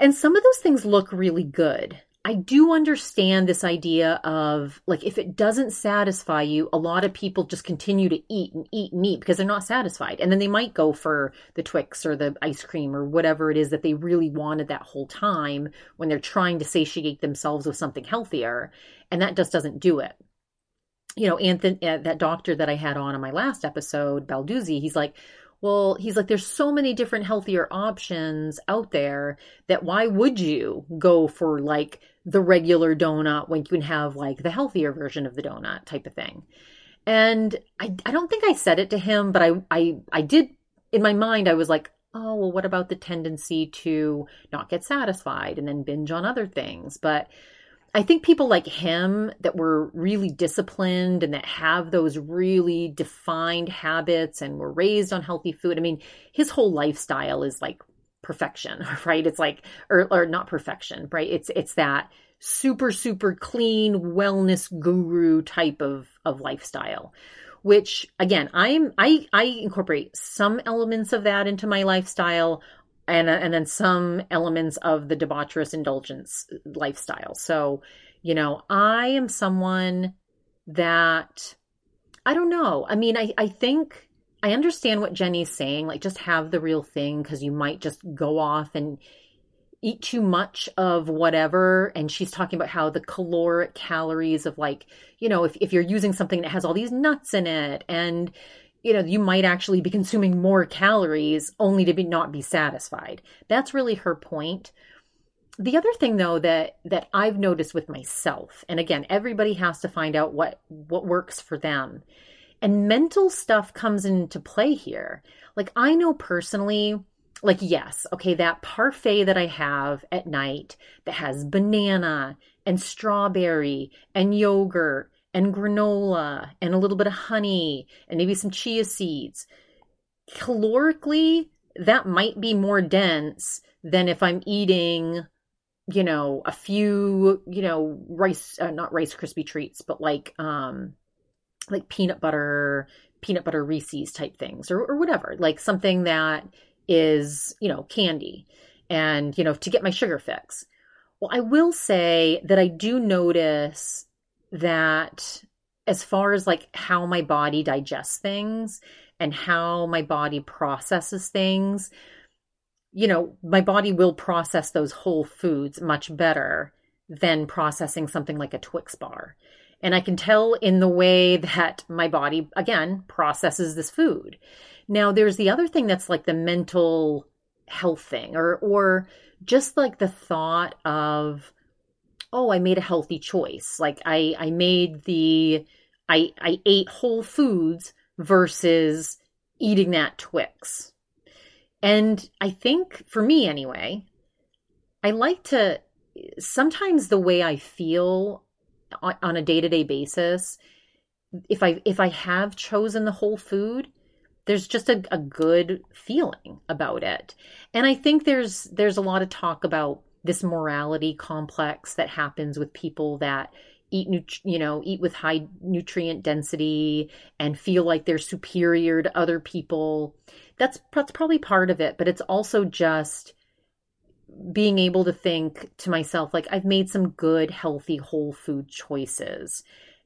and some of those things look really good. I do understand this idea of like if it doesn't satisfy you, a lot of people just continue to eat and eat and eat because they're not satisfied. And then they might go for the Twix or the ice cream or whatever it is that they really wanted that whole time when they're trying to satiate themselves with something healthier. And that just doesn't do it. You know, Anthony, uh, that doctor that I had on in my last episode, Balduzzi, he's like, well, he's like, there's so many different healthier options out there that why would you go for like the regular donut when you can have like the healthier version of the donut type of thing? And I, I don't think I said it to him, but I, I, I did in my mind, I was like, oh, well, what about the tendency to not get satisfied and then binge on other things? But I think people like him that were really disciplined and that have those really defined habits and were raised on healthy food. I mean, his whole lifestyle is like perfection, (laughs) right? It's like or or not perfection, right? It's it's that super super clean wellness guru type of of lifestyle which again i'm i i incorporate some elements of that into my lifestyle and and then some elements of the debaucherous indulgence uh, lifestyle. So, you know, I am someone that I don't know. I mean, I I think I understand what Jenny's saying, like just have the real thing because you might just go off and eat too much of whatever and she's talking about how the caloric calories of like you know if, if you're using something that has all these nuts in it and you know, you might actually be consuming more calories only to be not be satisfied. That's really her point. The other thing though that that I've noticed with myself, and again, everybody has to find out what what works for them. And mental stuff comes into play here. Like I know personally, like yes, okay, that parfait that I have at night that has banana and strawberry and yogurt and granola and a little bit of honey and maybe some chia seeds. Calorically, that might be more dense than if I'm eating, you know, a few, you know, rice, uh, not rice crispy treats, but like, um, like peanut butter, peanut butter Reese's type things or, or whatever, like something that is, you know, candy and, you know, to get my sugar fix. Well, I will say that I do notice that as far as like how my body digests things and how my body processes things, you know, my body will process those whole foods much better than processing something like a Twix bar. And I can tell in the way that my body, again, processes this food. Now, there's the other thing that's like the mental health thing, or, or just like the thought of, oh, I made a healthy choice. Like I, I made the, I I ate whole foods versus eating that Twix. And I think for me anyway, I like to sometimes the way I feel on, a day-to-day basis if I if I have chosen the whole food, there's just a, a good feeling about it. And I think there's there's a lot of talk about this morality complex that happens with people that eat you know eat with high nutrient density and feel like they're superior to other people that's that's probably part of it but it's also just being able to think to myself like I've made some good healthy whole food choices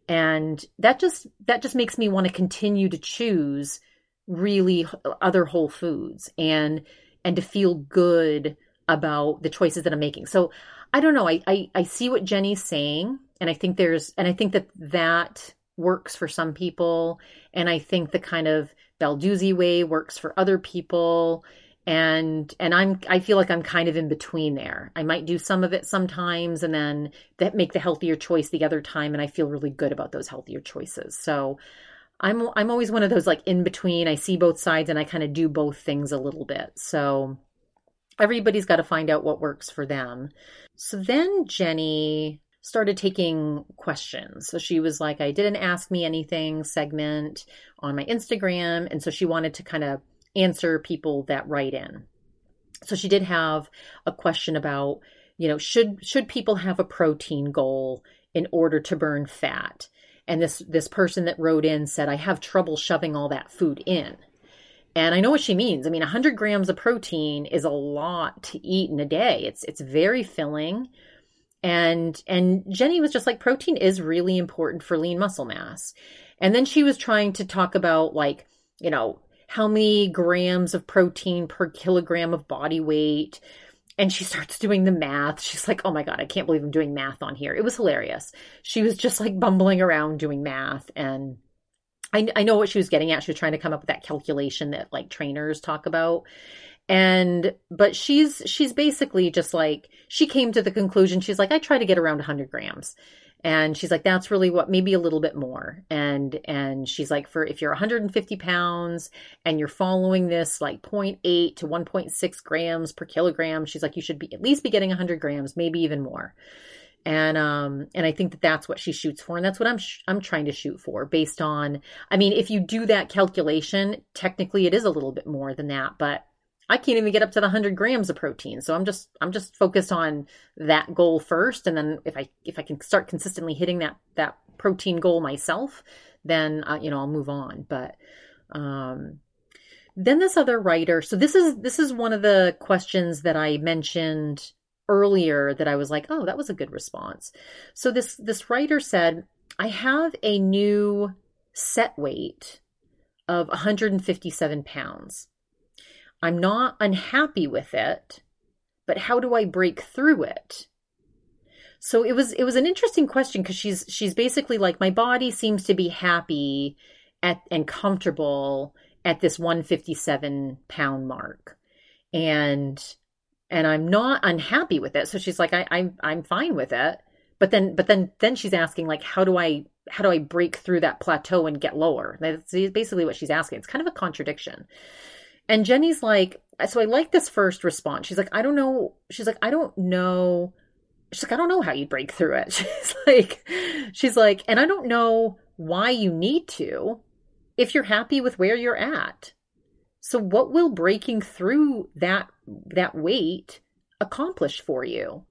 and that just that just makes me want to continue to choose really other whole foods and and to feel good about the choices that I'm making. So I don't know. I, I, I see what Jenny's saying, and I think there's and I think that that works for some people, and I think the kind of Balduzzi way works for other people and and i'm i feel like i'm kind of in between there. I might do some of it sometimes and then that make the healthier choice the other time and i feel really good about those healthier choices. So i'm i'm always one of those like in between. I see both sides and i kind of do both things a little bit. So everybody's got to find out what works for them. So then jenny started taking questions. So she was like, I didn't ask me anything segment on my Instagram. And so she wanted to kind of answer people that write in. So she did have a question about, you know, should should people have a protein goal in order to burn fat? And this this person that wrote in said, I have trouble shoving all that food in. And I know what she means. I mean, 100 grams of protein is a lot to eat in a day. It's it's very filling. And and Jenny was just like protein is really important for lean muscle mass. And then she was trying to talk about like, you know, how many grams of protein per kilogram of body weight. And she (laughs) starts doing the math. She's like, oh my God, I can't believe I'm doing math on here. It was hilarious. She was just like bumbling around doing math. And I, I know what she was getting at. She was trying to come up with that calculation that like trainers talk about and but she's she's basically just like she came to the conclusion she's like i try to get around 100 grams and she's like that's really what maybe a little bit more. And and she's like for if you're 150 pounds and you're following this like 0.8 to 1.6 grams per kilogram she's like you should be at least be getting 100 grams maybe even more. And um and i think that that's what she shoots for. And that's what i'm sh- i'm trying to shoot for based on i mean if you do that calculation technically it is a little bit more than that but I can't even get up to the 100 grams of protein. So I'm just I'm just focused on that goal first and then if I if I can start consistently hitting that that protein goal myself, then uh, you know, I'll move on. But um then this other writer, so this is this is one of the questions that I mentioned earlier that I was like, "Oh, that was a good response." So this this writer said, "I have a new set weight of 157 pounds." I'm not unhappy with it, but how do I break through it? So it was it was an interesting question because she's she's basically like my body seems to be happy at and comfortable at this 157 pound mark. And and I'm not unhappy with it. So she's like, I, I'm I'm fine with it. But then but then then she's asking like how do I how do I break through that plateau and get lower? That's basically what she's asking. It's kind of a contradiction. And Jenny's like, so I like this first response. She's like, I don't know. She's like, I don't know. She's like, I don't know how you break through it. (laughs) She's like, she's like, and I don't know why you need to if you're happy with where you're at. So what will breaking through that that weight accomplish for you?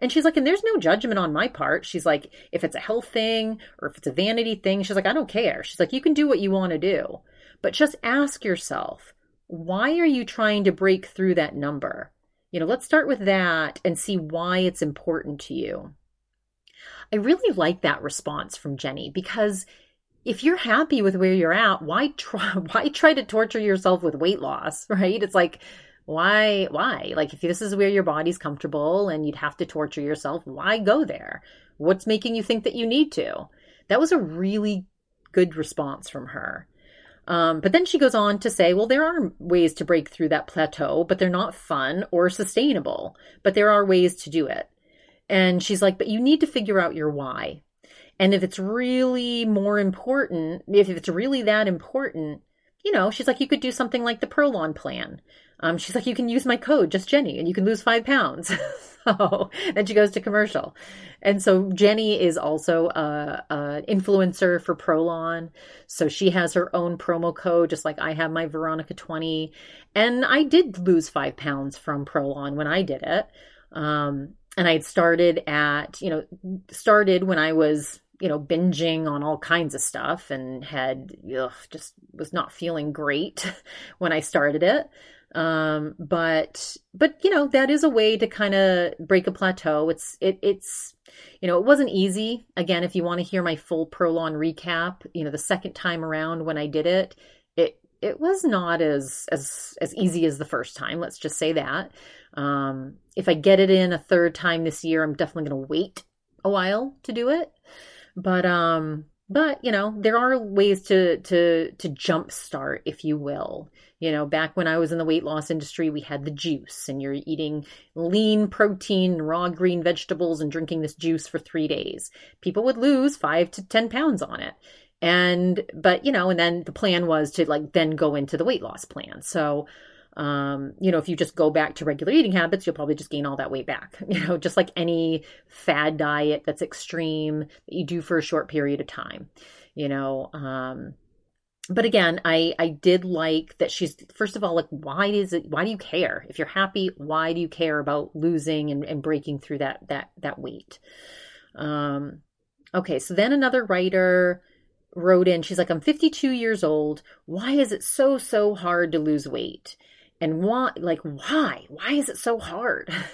And she's like, and there's no judgment on my part. She's like, if it's a health thing or if it's a vanity thing, she's like, I don't care. She's like, you can do what you want to do. But just ask yourself, why are you trying to break through that number? You know, let's start with that and see why it's important to you. I really like that response from Jenny because if you're happy with where you're at, why try (laughs) why try to torture yourself with weight loss, (laughs) right? It's like why why? Like if this is where your body's comfortable and you'd have to torture yourself, why go there? What's making you think that you need to? That was a really good response from her. Um, but then she goes on to say, well, there are ways to break through that plateau, but they're not fun or sustainable. But there are ways to do it. And she's like, but you need to figure out your why. And if it's really more important, if it's really that important, you know, she's like, you could do something like the Prolon plan. Um, she's like, you can use my code, just Jenny, and you can lose five pounds. (laughs) so then she goes to commercial. And so Jenny is also a, a, influencer for Prolon. So she has her own promo code, just like I have my Veronica 20. And I did lose five pounds from Prolon when I did it. Um, and I had started at, you know, started when I was you know, binging on all kinds of stuff and had ugh, just was not feeling great (laughs) when I started it. Um, but but you know, that is a way to kind of break a plateau. It's it it's you know, it wasn't easy. Again, if you want to hear my full Prolon recap, you know, the second time around when I did it, it it was not as as as easy as the first time. Let's just say that. Um, if I get it in a third time this year, I'm definitely going to wait a while to do it. But um but you know there are ways to to to jumpstart if you will. You know back when i was in the weight loss industry we had the juice and you're eating lean protein raw green vegetables and drinking this juice for three days. People would lose five to ten pounds on it. And but you know and then the plan was to like then go into the weight loss plan. So um, you know, if you just go back to regular eating habits, you'll probably just gain all that weight back. (laughs) You know, just like any fad diet that's extreme that you do for a short period of time. You know, um, but again, I I did like that she's first of all like why is it why do you care if you're happy why do you care about losing and, and breaking through that that that weight? Um, okay, so then another writer wrote in she's like I'm 52 years old why is it so so hard to lose weight and why like why? Why is it so hard? (laughs)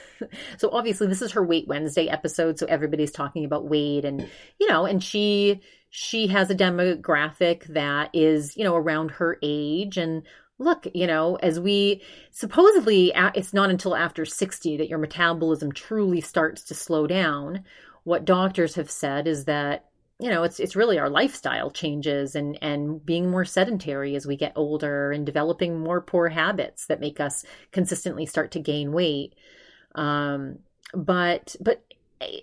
So obviously this is her weight wednesday episode so everybody's talking about weight and you know and she she has a demographic that is you know around her age. And look you know as we supposedly it's not until after 60 that your metabolism truly starts to slow down. What doctors have said is that you know it's it's really our lifestyle changes and and being more sedentary as we get older and developing more poor habits that make us consistently start to gain weight. Um but but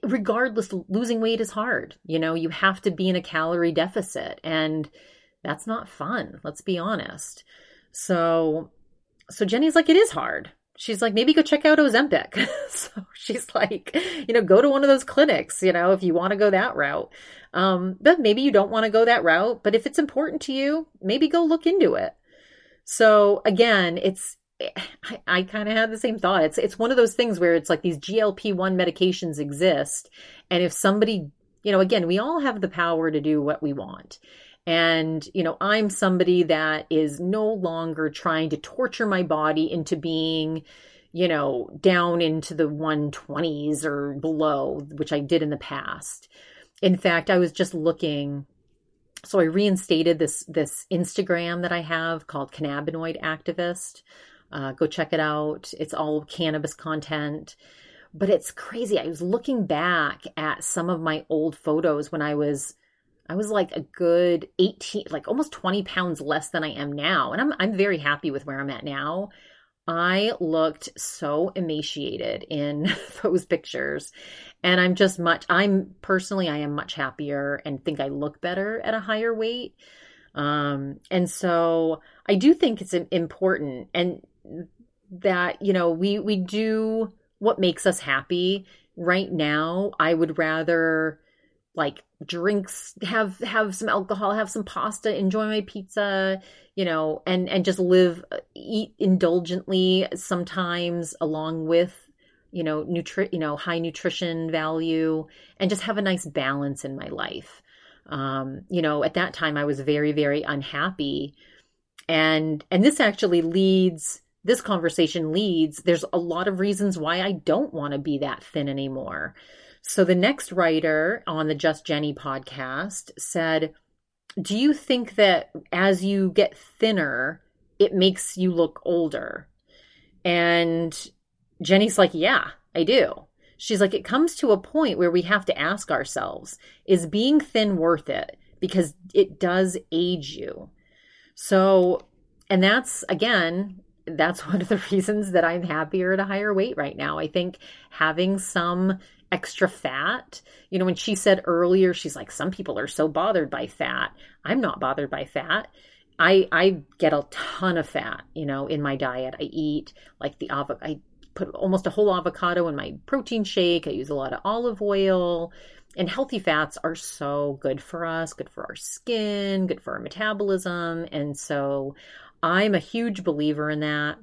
regardless losing weight is hard. You know you have to be in a calorie deficit and that's not fun. Let's be honest. So so jenny's like it is hard she's like, maybe go check out Ozempic. (laughs) so she's like, you know, go to one of those clinics, you know, if you want to go that route. Um, but maybe you don't want to go that route. But if it's important to you, maybe go look into it. So again, it's, I, I kind of had the same thought. It's it's one of those things where it's like these GLP one medications exist, and if somebody, you know, again, we all have the power to do what we want, and, you know, I'm somebody that is no longer trying to torture my body into being, you know, down into the 120s or below, which I did in the past. In fact, I was just looking so I reinstated this this Instagram that I have called Cannabinoid Activist. Uh, go check it out. It's all cannabis content, but it's crazy. I was looking back at some of my old photos when I was I was like a good 18, like almost 20 pounds less than I am now. And I'm, I'm very happy with where I'm at now. I looked so emaciated in (laughs) those pictures. And I'm just much, I'm personally, I am much happier and think I look better at a higher weight. Um, and so I do think it's important and that, you know, we, we do what makes us happy. Right now, I would rather like drinks have have some alcohol have some pasta enjoy my pizza you know and and just live eat indulgently sometimes along with you know nutri you know high nutrition value and just have a nice balance in my life. Um you know at that time i was very very unhappy. And and this actually leads this conversation leads there's a lot of reasons why i don't want to be that thin anymore so the next writer on the Just Jenny podcast said, Do you think that as you get thinner, it makes you look older? And Jenny's like, Yeah, I do. She's like, It comes to a point where we have to ask ourselves, Is being thin worth it? Because it does age you. So, and that's again, that's (laughs) one of the reasons that I'm happier at a higher weight right now. I think having some extra fat. You know, when she said earlier, she's like, some people are so bothered by fat. I'm not bothered by fat. I I get a ton of fat, you know, in my diet. I eat like the avocado. I put almost a whole avocado in my protein shake. I use a lot of olive oil. And healthy fats are so good for us, good for our skin, good for our metabolism. And so I'm a huge believer in that.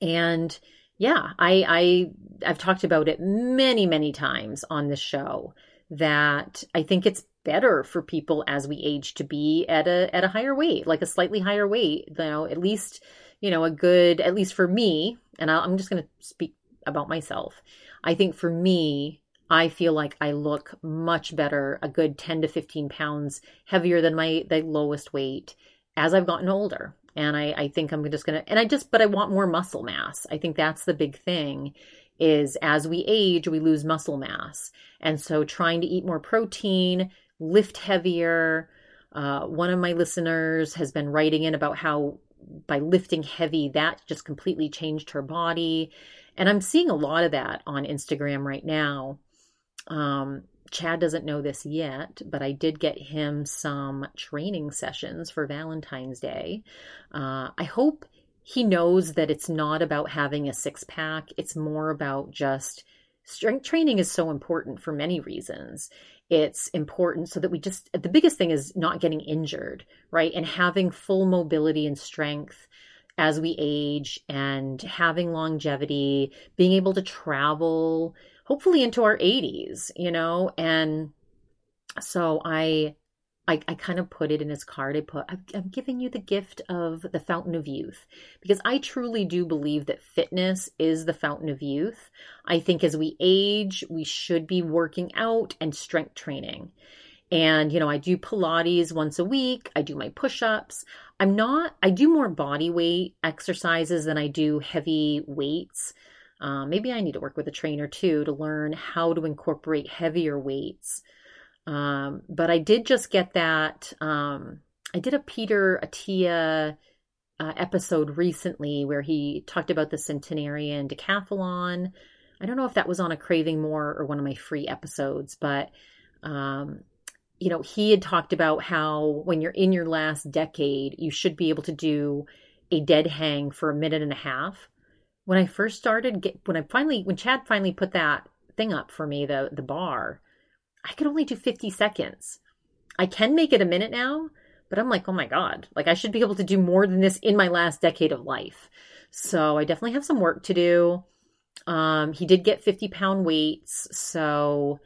And yeah, I, I I've talked about it many, many times on the show that I think it's better for people as we age to be at a at a higher weight, like a slightly higher weight, you know, at least, you know, a good at least for me, and i am just going to speak about myself. I think for me, I feel like I look much better, a good 10 to 15 pounds heavier than my the lowest weight as I've gotten older. And I, I think I'm just gonna and I just but I want more muscle mass. I think that's the big thing is as we age, we lose muscle mass. And so trying to eat more protein, lift heavier. Uh, one of my listeners has been writing in about how by lifting heavy, that just completely changed her body. And I'm seeing a lot of that on Instagram right now. Um, Chad doesn't know this yet, but I did get him some training sessions for Valentine's Day. Uh, I hope he knows that it's not about having a six pack, it's more about just strength training is so important for many reasons. It's important so that we just, the biggest thing is not getting injured, right? And having full mobility and strength as we age and having longevity, being able to travel, hopefully into our 80s, you know? And so I I, I kind of put it in his card. I put, I'm, I'm giving you the gift of the fountain of youth because I truly do believe that fitness is the fountain of youth. I think as we age, we should be working out and strength training. And, you know, I do Pilates once a week. I do my push ups. I'm not, I do more body weight exercises than I do heavy weights. Um, maybe I need to work with a trainer too to learn how to incorporate heavier weights um, but I did just get that. Um, I did a Peter Attia uh, episode recently where he talked about the centenarian decathlon. I don't know if that was on a Craving More or one of my free episodes, but um, you know, he had talked about how when you're in your last decade, you should be able to do a dead hang for a minute and a half. When I first started, get, when I finally, when Chad finally put that thing up for me, the the bar, I could only do 50 seconds. I can make it a minute now, but I'm like, oh my God, like I should be able to do more than this in my last decade of life. So I definitely have some work to do. Um, he did get 50 pound weights. So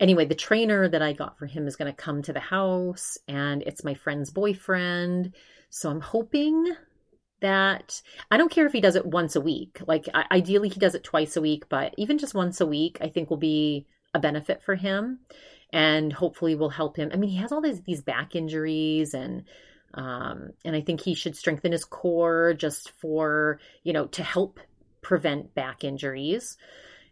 anyway, the trainer that I got for him is going to come to the house and it's my friend's boyfriend. So I'm hoping that I don't care if he does it once a week. Like ideally he does it twice a week, but even just once a week, I think will be a benefit for him and hopefully will help him. I mean, he has all these these back injuries and um, and I think he should strengthen his core just for you know to help prevent back injuries.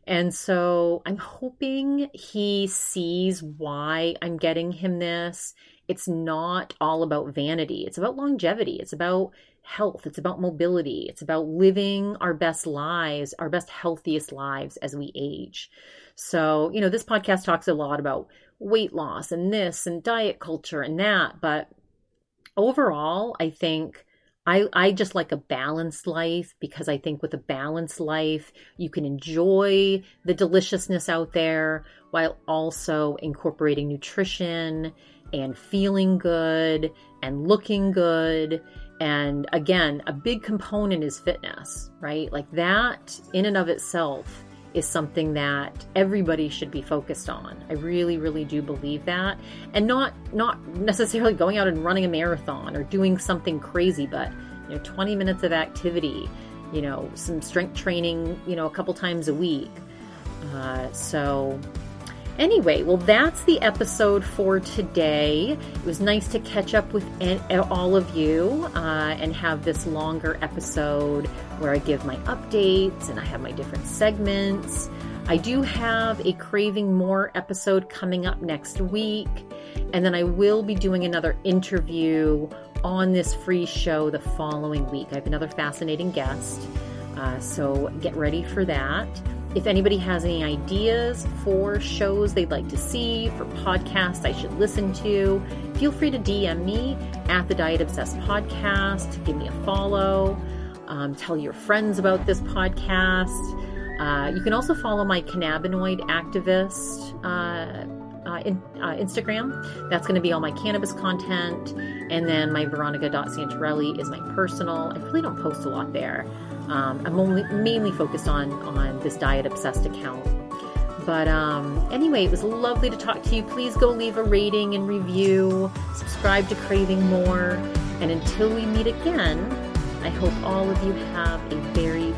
And so I'm hoping he sees why I'm getting him this. It's not all about vanity. It's about longevity. It's about health. It's about mobility. It's about living our best lives, our best, healthiest lives as we age. So, you know, this podcast talks a lot about weight loss and this and diet culture and that, but overall, I think I, I just like a balanced life because I think with a balanced life, you can enjoy the deliciousness out there while also incorporating nutrition and feeling good and looking good. And again, a big component is fitness, right? Like that in and of itself is something that everybody should be focused on. I really really do believe that. And not not necessarily going out and running a marathon or doing something crazy, but you know 20 minutes of activity, you know, some strength training, you know, a couple times a week. Uh, so Anyway, well, that's the episode for today. It was nice to catch up with all of you uh, and have this longer episode where I give my updates and I have my different segments. I do have a Craving More episode coming up next week, and then I will be doing another interview on this free show the following week. I have another fascinating guest, uh, so get ready for that. If anybody has any ideas for shows they'd like to see, for podcasts I should listen to, feel free to DM me at the Diet Obsessed Podcast. Give me a follow. Um, tell your friends about this podcast. Uh, you can also follow my cannabinoid activist uh, uh, in, uh, Instagram. That's going to be all my cannabis content. And then my veronica.santarelli is my personal. I really don't post a lot there. Um, I'm only mainly focused on on this diet obsessed account. But um, anyway, it was lovely to talk to you. Please go leave a rating and review. Subscribe to Craving More. And until we meet again, I hope all of you have a very